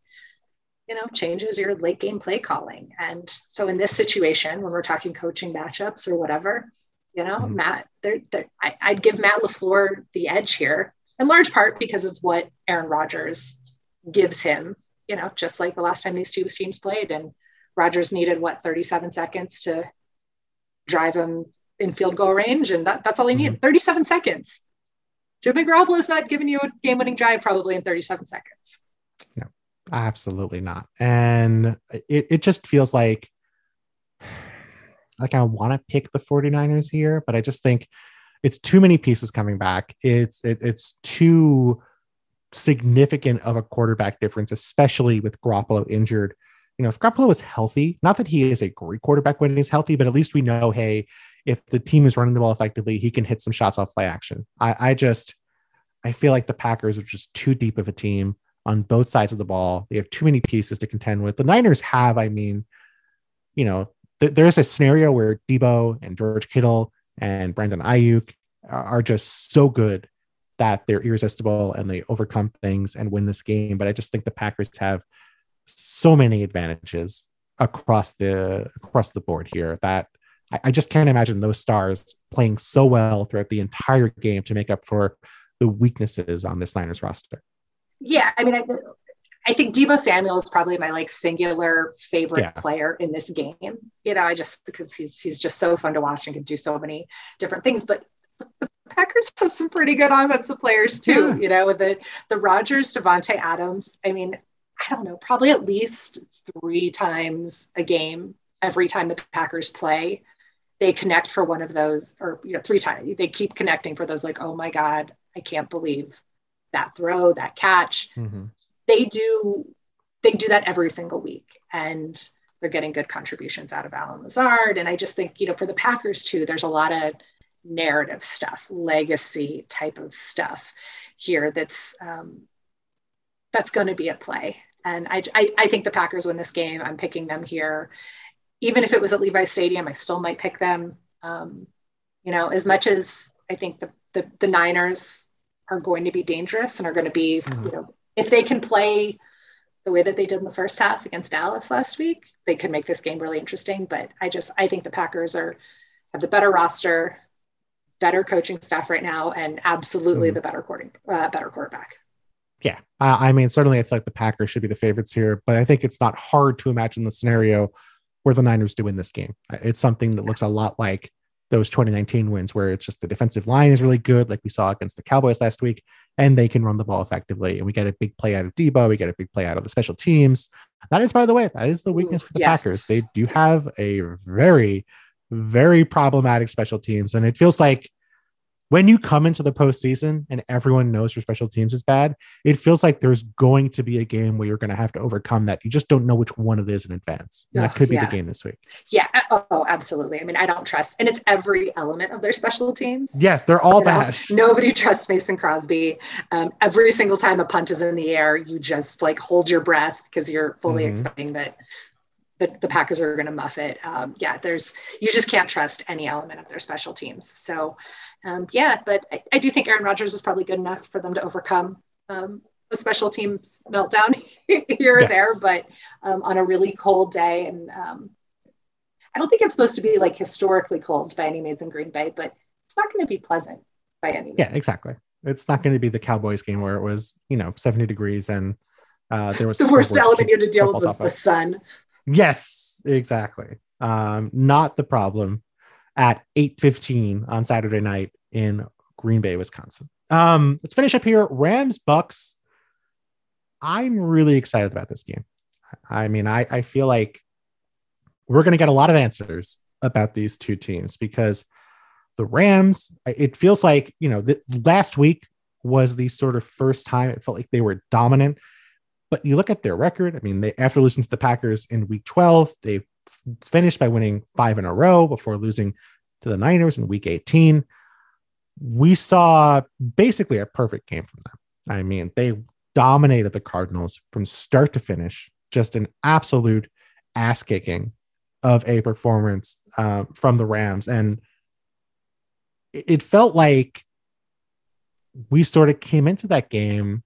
you know changes your late game play calling. And so in this situation when we're talking coaching matchups or whatever, you know, mm-hmm. Matt, they're, they're, I, I'd give Matt LaFleur the edge here in large part because of what Aaron Rodgers gives him, you know, just like the last time these two teams played and Rodgers needed what 37 seconds to drive him in field goal range, and that, that's all he needed. Mm-hmm. 37 seconds. Jimmy Garoppolo is not giving you a game-winning drive probably in 37 seconds. No, absolutely not. And it, it just feels like like I want to pick the 49ers here, but I just think it's too many pieces coming back. It's it, it's too significant of a quarterback difference, especially with Garoppolo injured you know, if Garoppolo is healthy, not that he is a great quarterback when he's healthy, but at least we know, hey, if the team is running the ball effectively, he can hit some shots off play action. I, I just, I feel like the Packers are just too deep of a team on both sides of the ball. They have too many pieces to contend with. The Niners have, I mean, you know, th- there's a scenario where Deebo and George Kittle and Brandon Aiyuk are just so good that they're irresistible and they overcome things and win this game. But I just think the Packers have so many advantages across the across the board here that I, I just can't imagine those stars playing so well throughout the entire game to make up for the weaknesses on this Niners roster. Yeah, I mean, I, I think Deebo Samuel is probably my like singular favorite yeah. player in this game. You know, I just because he's he's just so fun to watch and can do so many different things. But the Packers have some pretty good offensive players too. Yeah. You know, with the the Rodgers, Davante Adams. I mean, I don't know, probably at least three times a game every time the Packers play. They connect for one of those, or you know, three times. They keep connecting for those, like, oh my God, I can't believe that throw, that catch. Mm-hmm. They do they do that every single week. And they're getting good contributions out of Allen Lazard. And I just think, you know, for the Packers too, there's a lot of narrative stuff, legacy type of stuff here that's um, that's going to be at play. And I, I, I, think the Packers win this game. I'm picking them here. Even if it was at Levi Stadium, I still might pick them. Um, you know, as much as I think the, the, the Niners are going to be dangerous and are going to be, mm-hmm. you know, if they can play the way that they did in the first half against Dallas last week, they could make this game really interesting. But I just I think the Packers are have the better roster, better coaching staff right now, and absolutely mm-hmm. the better quarter, uh, better quarterback yeah, uh, I mean, certainly I feel like the Packers should be the favorites here, but I think it's not hard to imagine the scenario where the Niners do win this game. It's something that looks a lot like those 2019 wins, where it's just the defensive line is really good, like we saw against the Cowboys last week, and they can run the ball effectively. And we get a big play out of Deebo, we get a big play out of the special teams. That is, by the way, that is the weakness for the yes. Packers. They do have a very, very problematic special teams, and it feels like when you come into the postseason and everyone knows your special teams is bad, it feels like there's going to be a game where you're going to have to overcome that. You just don't know which one it is in advance. Oh, that could be yeah. the game this week. Yeah. Oh, absolutely. I mean, I don't trust, and it's every element of their special teams. Yes, they're all you bad. Know? Nobody trusts Mason Crosby. Um, every single time a punt is in the air, you just like hold your breath because you're fully mm-hmm. expecting that the, the Packers are going to muff it. Um, yeah, there's you just can't trust any element of their special teams. So um, yeah, but I, I, do think Aaron Rodgers is probably good enough for them to overcome um, a special teams meltdown here yes. or there. But um, on a really cold day, and um, I don't think it's supposed to be like historically cold by any means in Green Bay, but it's not going to be pleasant by any means. Yeah, exactly. It's not going to be the Cowboys game where it was, you know, 70 degrees and uh, there was the worst element you had to deal with was the sun. Yes, exactly. Um, not the problem at 8:15 on Saturday night in Green Bay, Wisconsin. Um, let's finish up here. Rams Bucs. I'm really excited about this game. I mean, I, I feel like we're going to get a lot of answers about these two teams because the Rams, it feels like, you know, the, last week was the sort of first time it felt like they were dominant. But you look at their record, I mean, they after losing to the Packers in week 12, they finished by winning five in a row before losing to the Niners in week 18. We saw basically a perfect game from them. I mean, they dominated the Cardinals from start to finish, just an absolute ass kicking of a performance uh, from the Rams, and it felt like we sort of came into that game.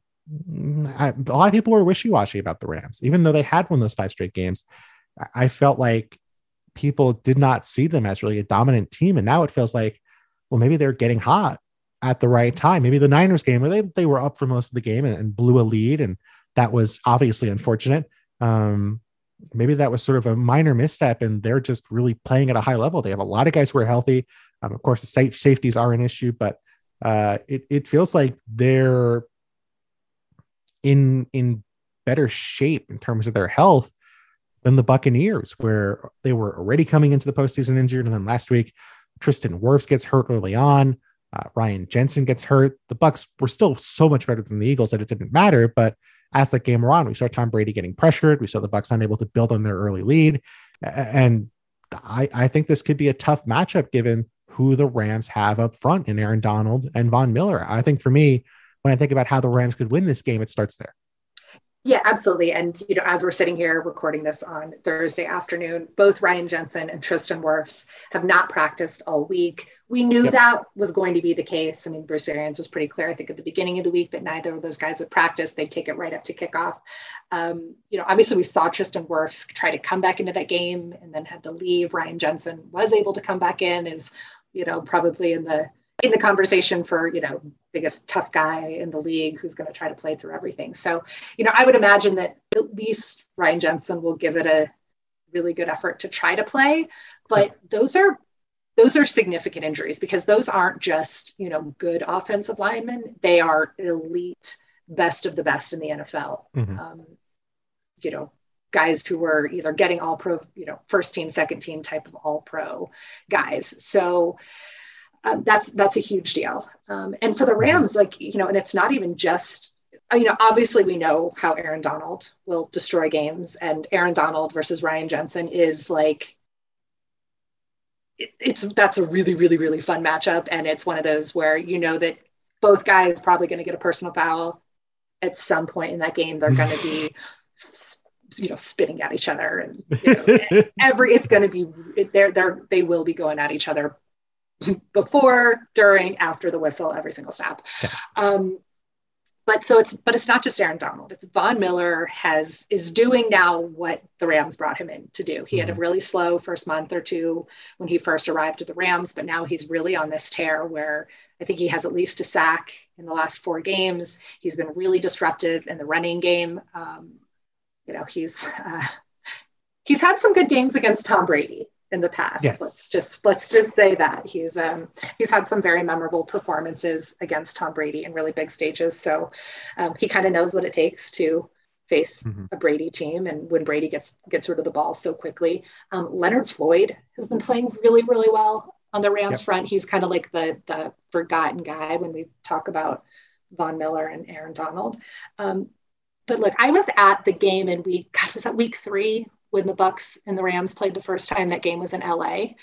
I, a lot of people were wishy washy about the Rams, even though they had won those five straight games. I felt like people did not see them as really a dominant team. And now it feels like, well, maybe they're getting hot at the right time. Maybe the Niners game where they, they were up for most of the game and, and blew a lead. And that was obviously unfortunate. Um, maybe that was sort of a minor misstep and they're just really playing at a high level. They have a lot of guys who are healthy. Um, of course, the safe, safeties are an issue, but uh, it, it feels like they're in in better shape in terms of their health than the Buccaneers, where they were already coming into the postseason injured. And then last week, Tristan Wirfs gets hurt early on. Uh, Ryan Jensen gets hurt. The Bucs were still so much better than the Eagles that it didn't matter. But as the game went on, we saw Tom Brady getting pressured. We saw the Bucs unable to build on their early lead, and I, I think this could be a tough matchup given who the Rams have up front in Aaron Donald and Von Miller. I think for me, when I think about how the Rams could win this game, it starts there. Yeah, absolutely. And you know, as we're sitting here recording this on Thursday afternoon, both Ryan Jensen and Tristan Wirfs have not practiced all week. We knew yep. that was going to be the case. I mean, Bruce Arians was pretty clear, I think, at the beginning of the week that neither of those guys would practice. They'd take it right up to kickoff. Um, you know, obviously we saw Tristan Wirfs try to come back into that game and then had to leave. Ryan Jensen was able to come back in, is you know, probably in the in the conversation for you know biggest tough guy in the league who's going to try to play through everything. So you know i would imagine that at least ryan jensen will give it a really good effort to try to play. But those are those are significant injuries because those aren't just you know good offensive linemen. They are elite best of the best in the nfl mm-hmm. um, you know guys who were either getting all pro you know first team second team type of all pro guys. So um, that's that's a huge deal. Um, and for the Rams, like you know, and it's not even just you know, obviously we know how Aaron Donald will destroy games, and Aaron Donald versus Ryan Jensen is like it, it's that's a really really really fun matchup, and it's one of those where you know that both guys probably going to get a personal foul at some point in that game. They're going to be you know spitting at each other and you know, every it's going to be they're they're they will be going at each other before, during, after the whistle, every single snap. Yes. Um, but so it's but it's not just Aaron Donald. It's Von Miller has is doing now what the Rams brought him in to do. He mm-hmm. had a mm-hmm. really slow first month or two when he first arrived at the Rams, but now he's really on this tear where I think he has at least a sack in the last four games. He's been really disruptive in the running game. Um, you know, he's uh, he's had some good games against Tom Brady in the past. Yes. Let's just let's just say that he's um, he's had some very memorable performances against Tom Brady in really big stages. So um, he kind of knows what it takes to face mm-hmm. a Brady team and when Brady gets gets rid of the ball so quickly. Um, Leonard Floyd has been playing really really well on the Rams yep. front. He's kind of like the the forgotten guy when we talk about Von Miller and Aaron Donald. Um, but look, I was at the game in week God was that week three when the Bucs and the Rams played the first time. That game was in LA,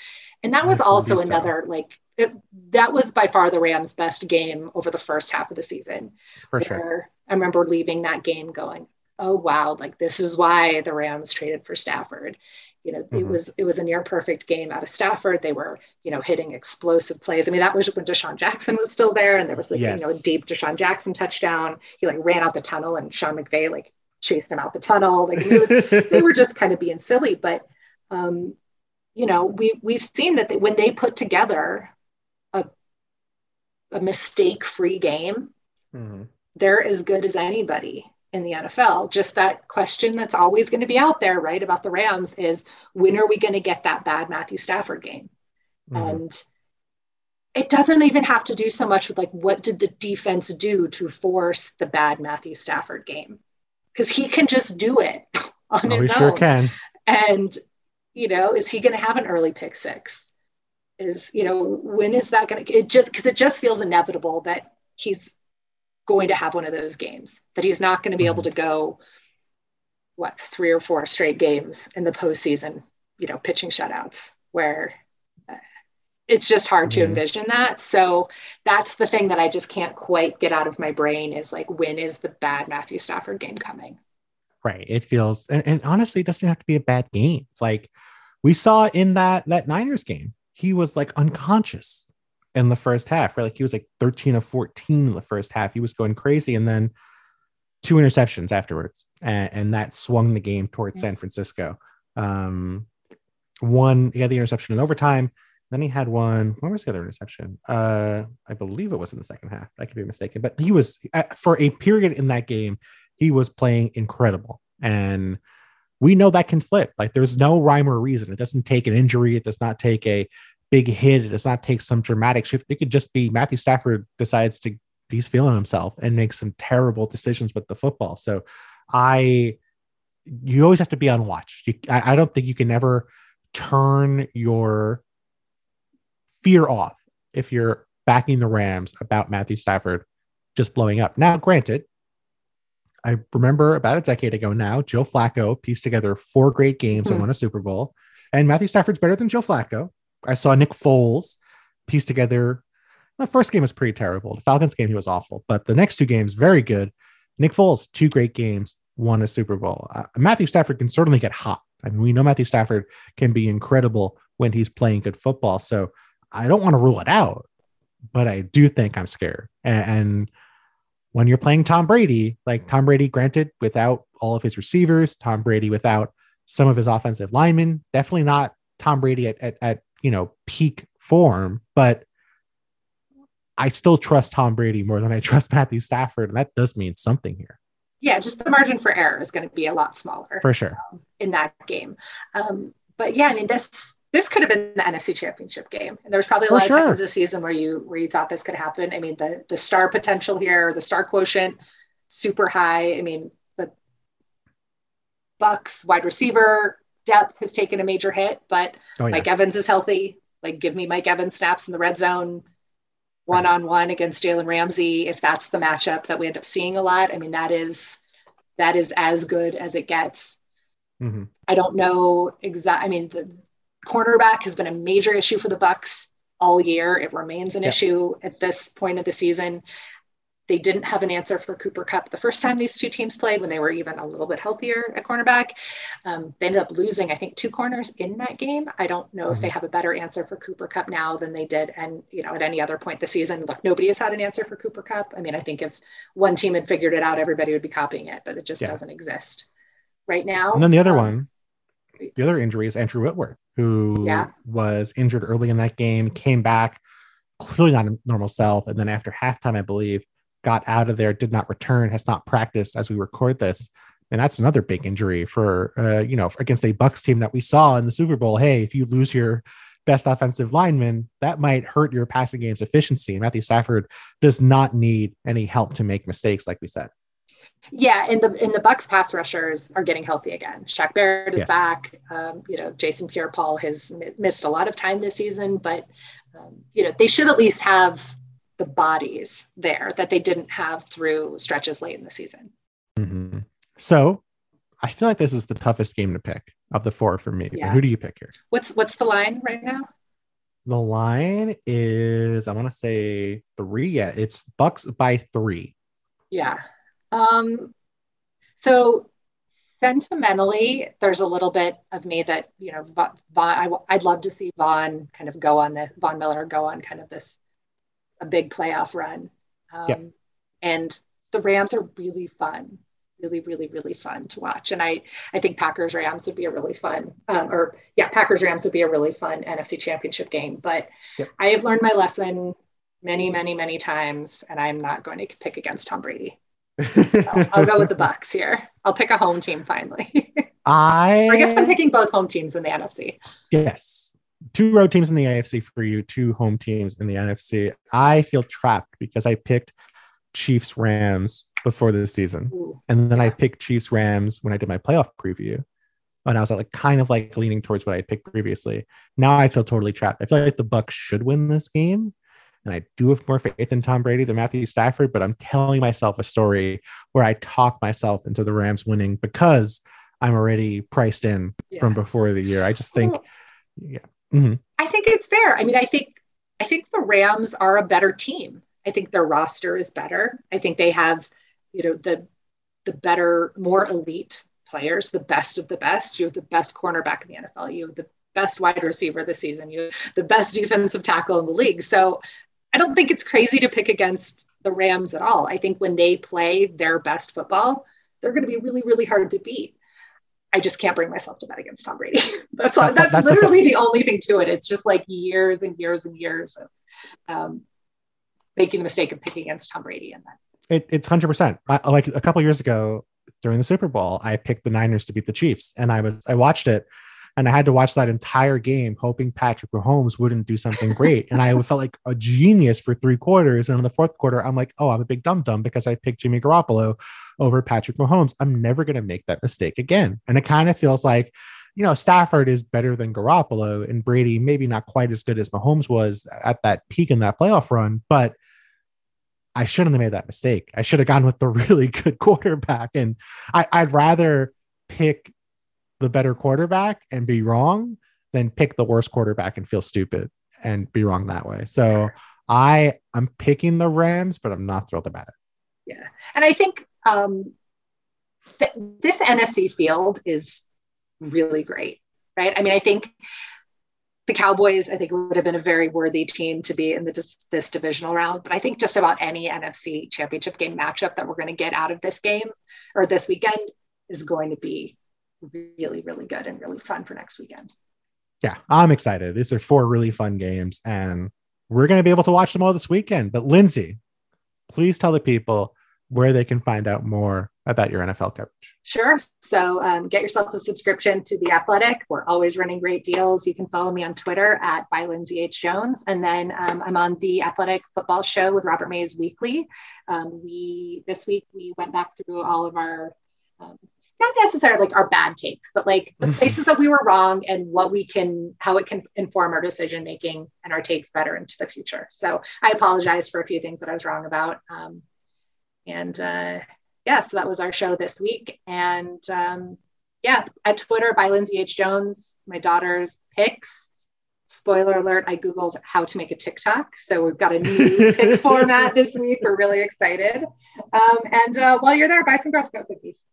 and that was also another so. like it, that was by far the Rams' best game over the first half of the season. For sure, I remember leaving that game going, "Oh wow, like this is why the Rams traded for Stafford." You know, mm-hmm. it was it was a near perfect game out of Stafford. They were, you know, hitting explosive plays. I mean, that was when DeSean Jackson was still there, and there was like, yes. you know, a deep DeSean Jackson touchdown. He like ran out the tunnel, and Sean McVay like chased them out the tunnel. Like was, they were just kind of being silly. But um, you know, we we've seen that they, when they put together a a mistake-free game, mm-hmm. they're as good as anybody in the NFL. Just that question that's always going to be out there, right, about the Rams is when are we going to get that bad Matthew Stafford game? Mm-hmm. And it doesn't even have to do so much with like what did the defense do to force the bad Matthew Stafford game? Because he can just do it on oh, his own. sure can. And you know, is he going to have an early pick six? Is you know, when is that going to? It just because it just feels inevitable that he's going to have one of those games that he's not going to be mm-hmm. able to go what three or four straight games in the postseason. You know, pitching shutouts where it's just hard to mm-hmm. envision that. So that's the thing that I just can't quite get out of my brain is like, when is the bad Matthew Stafford game coming? Right. It feels, and, and honestly, it doesn't have to be a bad game. Like we saw in that that Niners game, he was like unconscious in the first half, right? Like he was like 13 of 14 in the first half. He was going crazy. And then two interceptions afterwards. And, and that swung the game towards San Francisco. Um, one, he had the interception in overtime. Then he had one. Where was the other interception? Uh, I believe it was in the second half. I could be mistaken, but he was for a period in that game. He was playing incredible, and we know that can flip. Like there's no rhyme or reason. It doesn't take an injury. It does not take a big hit. It does not take some dramatic shift. It could just be Matthew Stafford decides to he's feeling himself and makes some terrible decisions with the football. So I you always have to be on watch. You, I, I don't think you can ever turn your fear off if you're backing the Rams about Matthew Stafford just blowing up. Now, granted, I remember about a decade ago now, Joe Flacco pieced together four great games mm-hmm. and won a Super Bowl. And Matthew Stafford's better than Joe Flacco. I saw Nick Foles piece together. The first game was pretty terrible. The Falcons game, he was awful. But the next two games, very good. Nick Foles, two great games, won a Super Bowl. Uh, Matthew Stafford can certainly get hot. I mean, we know Matthew Stafford can be incredible when he's playing good football. So I don't want to rule it out, but I do think I'm scared. And, and when you're playing Tom Brady, like Tom Brady, granted, without all of his receivers, Tom Brady without some of his offensive linemen, definitely not Tom Brady at, at, at you know peak form, but I still trust Tom Brady more than I trust Matthew Stafford, and that does mean something here. Yeah, just the margin for error is going to be a lot smaller for sure um, in that game. Um, but yeah, I mean this this could have been the NFC Championship game. And there was probably a For lot sure. of times this season where you where you thought this could happen. I mean, the the star potential here, the star quotient, super high. I mean, the Bucs wide receiver depth has taken a major hit, but oh, yeah. Mike Evans is healthy. Like, give me Mike Evans snaps in the red zone, one on one against Jalen Ramsey. If that's the matchup that we end up seeing a lot, I mean, that is that is as good as it gets. Mm-hmm. I don't know exactly. I mean, the cornerback has been a major issue for the Bucs all year. It remains an issue at this point of the season. They didn't have an answer for Cooper Kupp the first time these two teams played when they were even a little bit healthier at cornerback. Um, they ended up losing, I think, two corners in that game. I don't know mm-hmm. if they mm-hmm. have a better answer for Cooper Kupp now than they did, and you know, at any other point this season. Look, nobody has had an answer for Cooper Kupp. I mean, I think if one team had figured it out, everybody would be copying it, but it just yeah. doesn't exist right now. And then the other um, one, the other injury is Andrew Whitworth, who yeah. was injured early in that game, came back, clearly not a normal self, and then after halftime, I believe, got out of there, did not return, has not practiced as we record this. And that's another big injury for uh, you know against a Bucs team that we saw in the Super Bowl. Hey, if you lose your best offensive lineman, that might hurt your passing game's efficiency. And Matthew Stafford does not need any help to make mistakes, like we said. Yeah, and the in the Bucs pass rushers are getting healthy again. Shaq Barrett is yes. back. Um, you know, Jason Pierre-Paul has m- missed a lot of time this season, but um, you know they should at least have the bodies there that they didn't have through stretches late in the season. Mm-hmm. So, I feel like this is the toughest game to pick of the four for me. Yeah. Who do you pick here? What's what's the line right now? The line is I want to say three. Yeah, it's Bucs by three. Yeah. Um, so sentimentally, there's a little bit of me that you know, Von, I, I'd love to see Von kind of go on this, Von Miller go on kind of this a big playoff run. Um, yeah. And the Rams are really fun, really, really, really fun to watch. And I, I think Packers Rams would be a really fun, um, or yeah, Packers Rams would be a really fun NFC Championship game. But yep. I have learned my lesson many, many, many times, and I'm not going to pick against Tom Brady. I'll, I'll go with the Bucs here. I'll pick a home team finally. I, I guess I'm picking both home teams in the NFC. Yes. Two road teams in the AFC for you, two home teams in the NFC. I feel trapped because I picked Chiefs Rams before this season. Ooh, and then yeah. I picked Chiefs Rams when I did my playoff preview. And I was like kind of like leaning towards what I picked previously. Now I feel totally trapped. I feel like the Bucs should win this game and I do have more faith in Tom Brady than Matthew Stafford, but I'm telling myself a story where I talk myself into the Rams winning because I'm already priced in yeah. from before the year. I just think, yeah. Mm-hmm. I think it's fair. I mean, I think I think the Rams are a better team. I think their roster is better. I think they have, you know, the the better, more elite players, the best of the best. You have the best cornerback in the NFL. You have the best wide receiver this season. You have the best defensive tackle in the league. So I don't think it's crazy to pick against the Rams at all. I think when they play their best football, they're going to be really, really hard to beat. I just can't bring myself to bet against Tom Brady. that's all, that's, that's literally the, the, only thing to it. It's just like years and years and years of um, making the mistake of picking against Tom Brady and then. It, it's hundred percent. Like a couple years ago during the Super Bowl, I picked the Niners to beat the Chiefs, and I was I watched it and I had to watch that entire game hoping Patrick Mahomes wouldn't do something great. and I felt like a genius for three quarters. And in the fourth quarter, I'm like, oh, I'm a big dum dum because I picked Jimmy Garoppolo over Patrick Mahomes. I'm never going to make that mistake again. And it kind of feels like, you know, Stafford is better than Garoppolo and Brady, maybe not quite as good as Mahomes was at that peak in that playoff run, but I shouldn't have made that mistake. I should have gone with the really good quarterback. And I, I'd rather pick the better quarterback and be wrong than pick the worst quarterback and feel stupid and be wrong that way. So I I'm picking the Rams, but I'm not thrilled about it. Yeah, and I think um, th- this NFC field is really great, right? I mean, I think the Cowboys, I think, would have been a very worthy team to be in the, this, this divisional round. But I think just about any NFC championship game matchup that we're going to get out of this game or this weekend is going to be really, really good and really fun for next weekend. Yeah, I'm excited. These are four really fun games, and we're going to be able to watch them all this weekend. But Lindsay, please tell the people where they can find out more about your NFL coverage. Sure. So um, get yourself a subscription to The Athletic. We're always running great deals. You can follow me on Twitter at by Lindsay H. Jones. And then um, I'm on The Athletic Football Show with Robert Mays weekly. Um, we This week, we went back through all of our um, not necessarily like our bad takes, but like the mm-hmm. places that we were wrong and what we can, how it can inform our decision making and our takes better into the future. So I apologize for a few things that I was wrong about. Um, and uh, yeah, so that was our show this week. And um, yeah, at Twitter by Lindsay H. Jones, my daughter's picks. Spoiler alert, I Googled how to make a TikTok. So we've got a new pick format this week. We're really excited. Um, and uh, while you're there, buy some Girl Scout cookies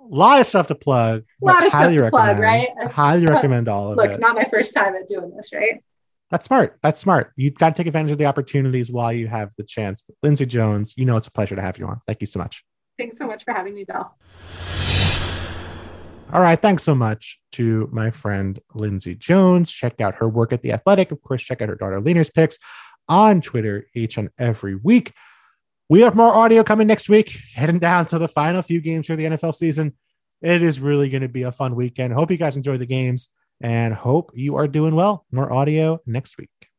a lot of stuff to plug. A lot of stuff to plug, right? highly recommend all of Look, it. Look, not my first time at doing this, right? That's smart. That's smart. You've got to take advantage of the opportunities while you have the chance. Lindsay Jones, you know it's a pleasure to have you on. Thank you so much. Thanks so much for having me, Bill. All right. Thanks so much to my friend Lindsay Jones. Check out her work at The Athletic. Of course, check out her daughter Lena's picks on Twitter each and every week. We have more audio coming next week, heading down to the final few games for the NFL season. It is really going to be a fun weekend. Hope you guys enjoy the games and hope you are doing well. More audio next week.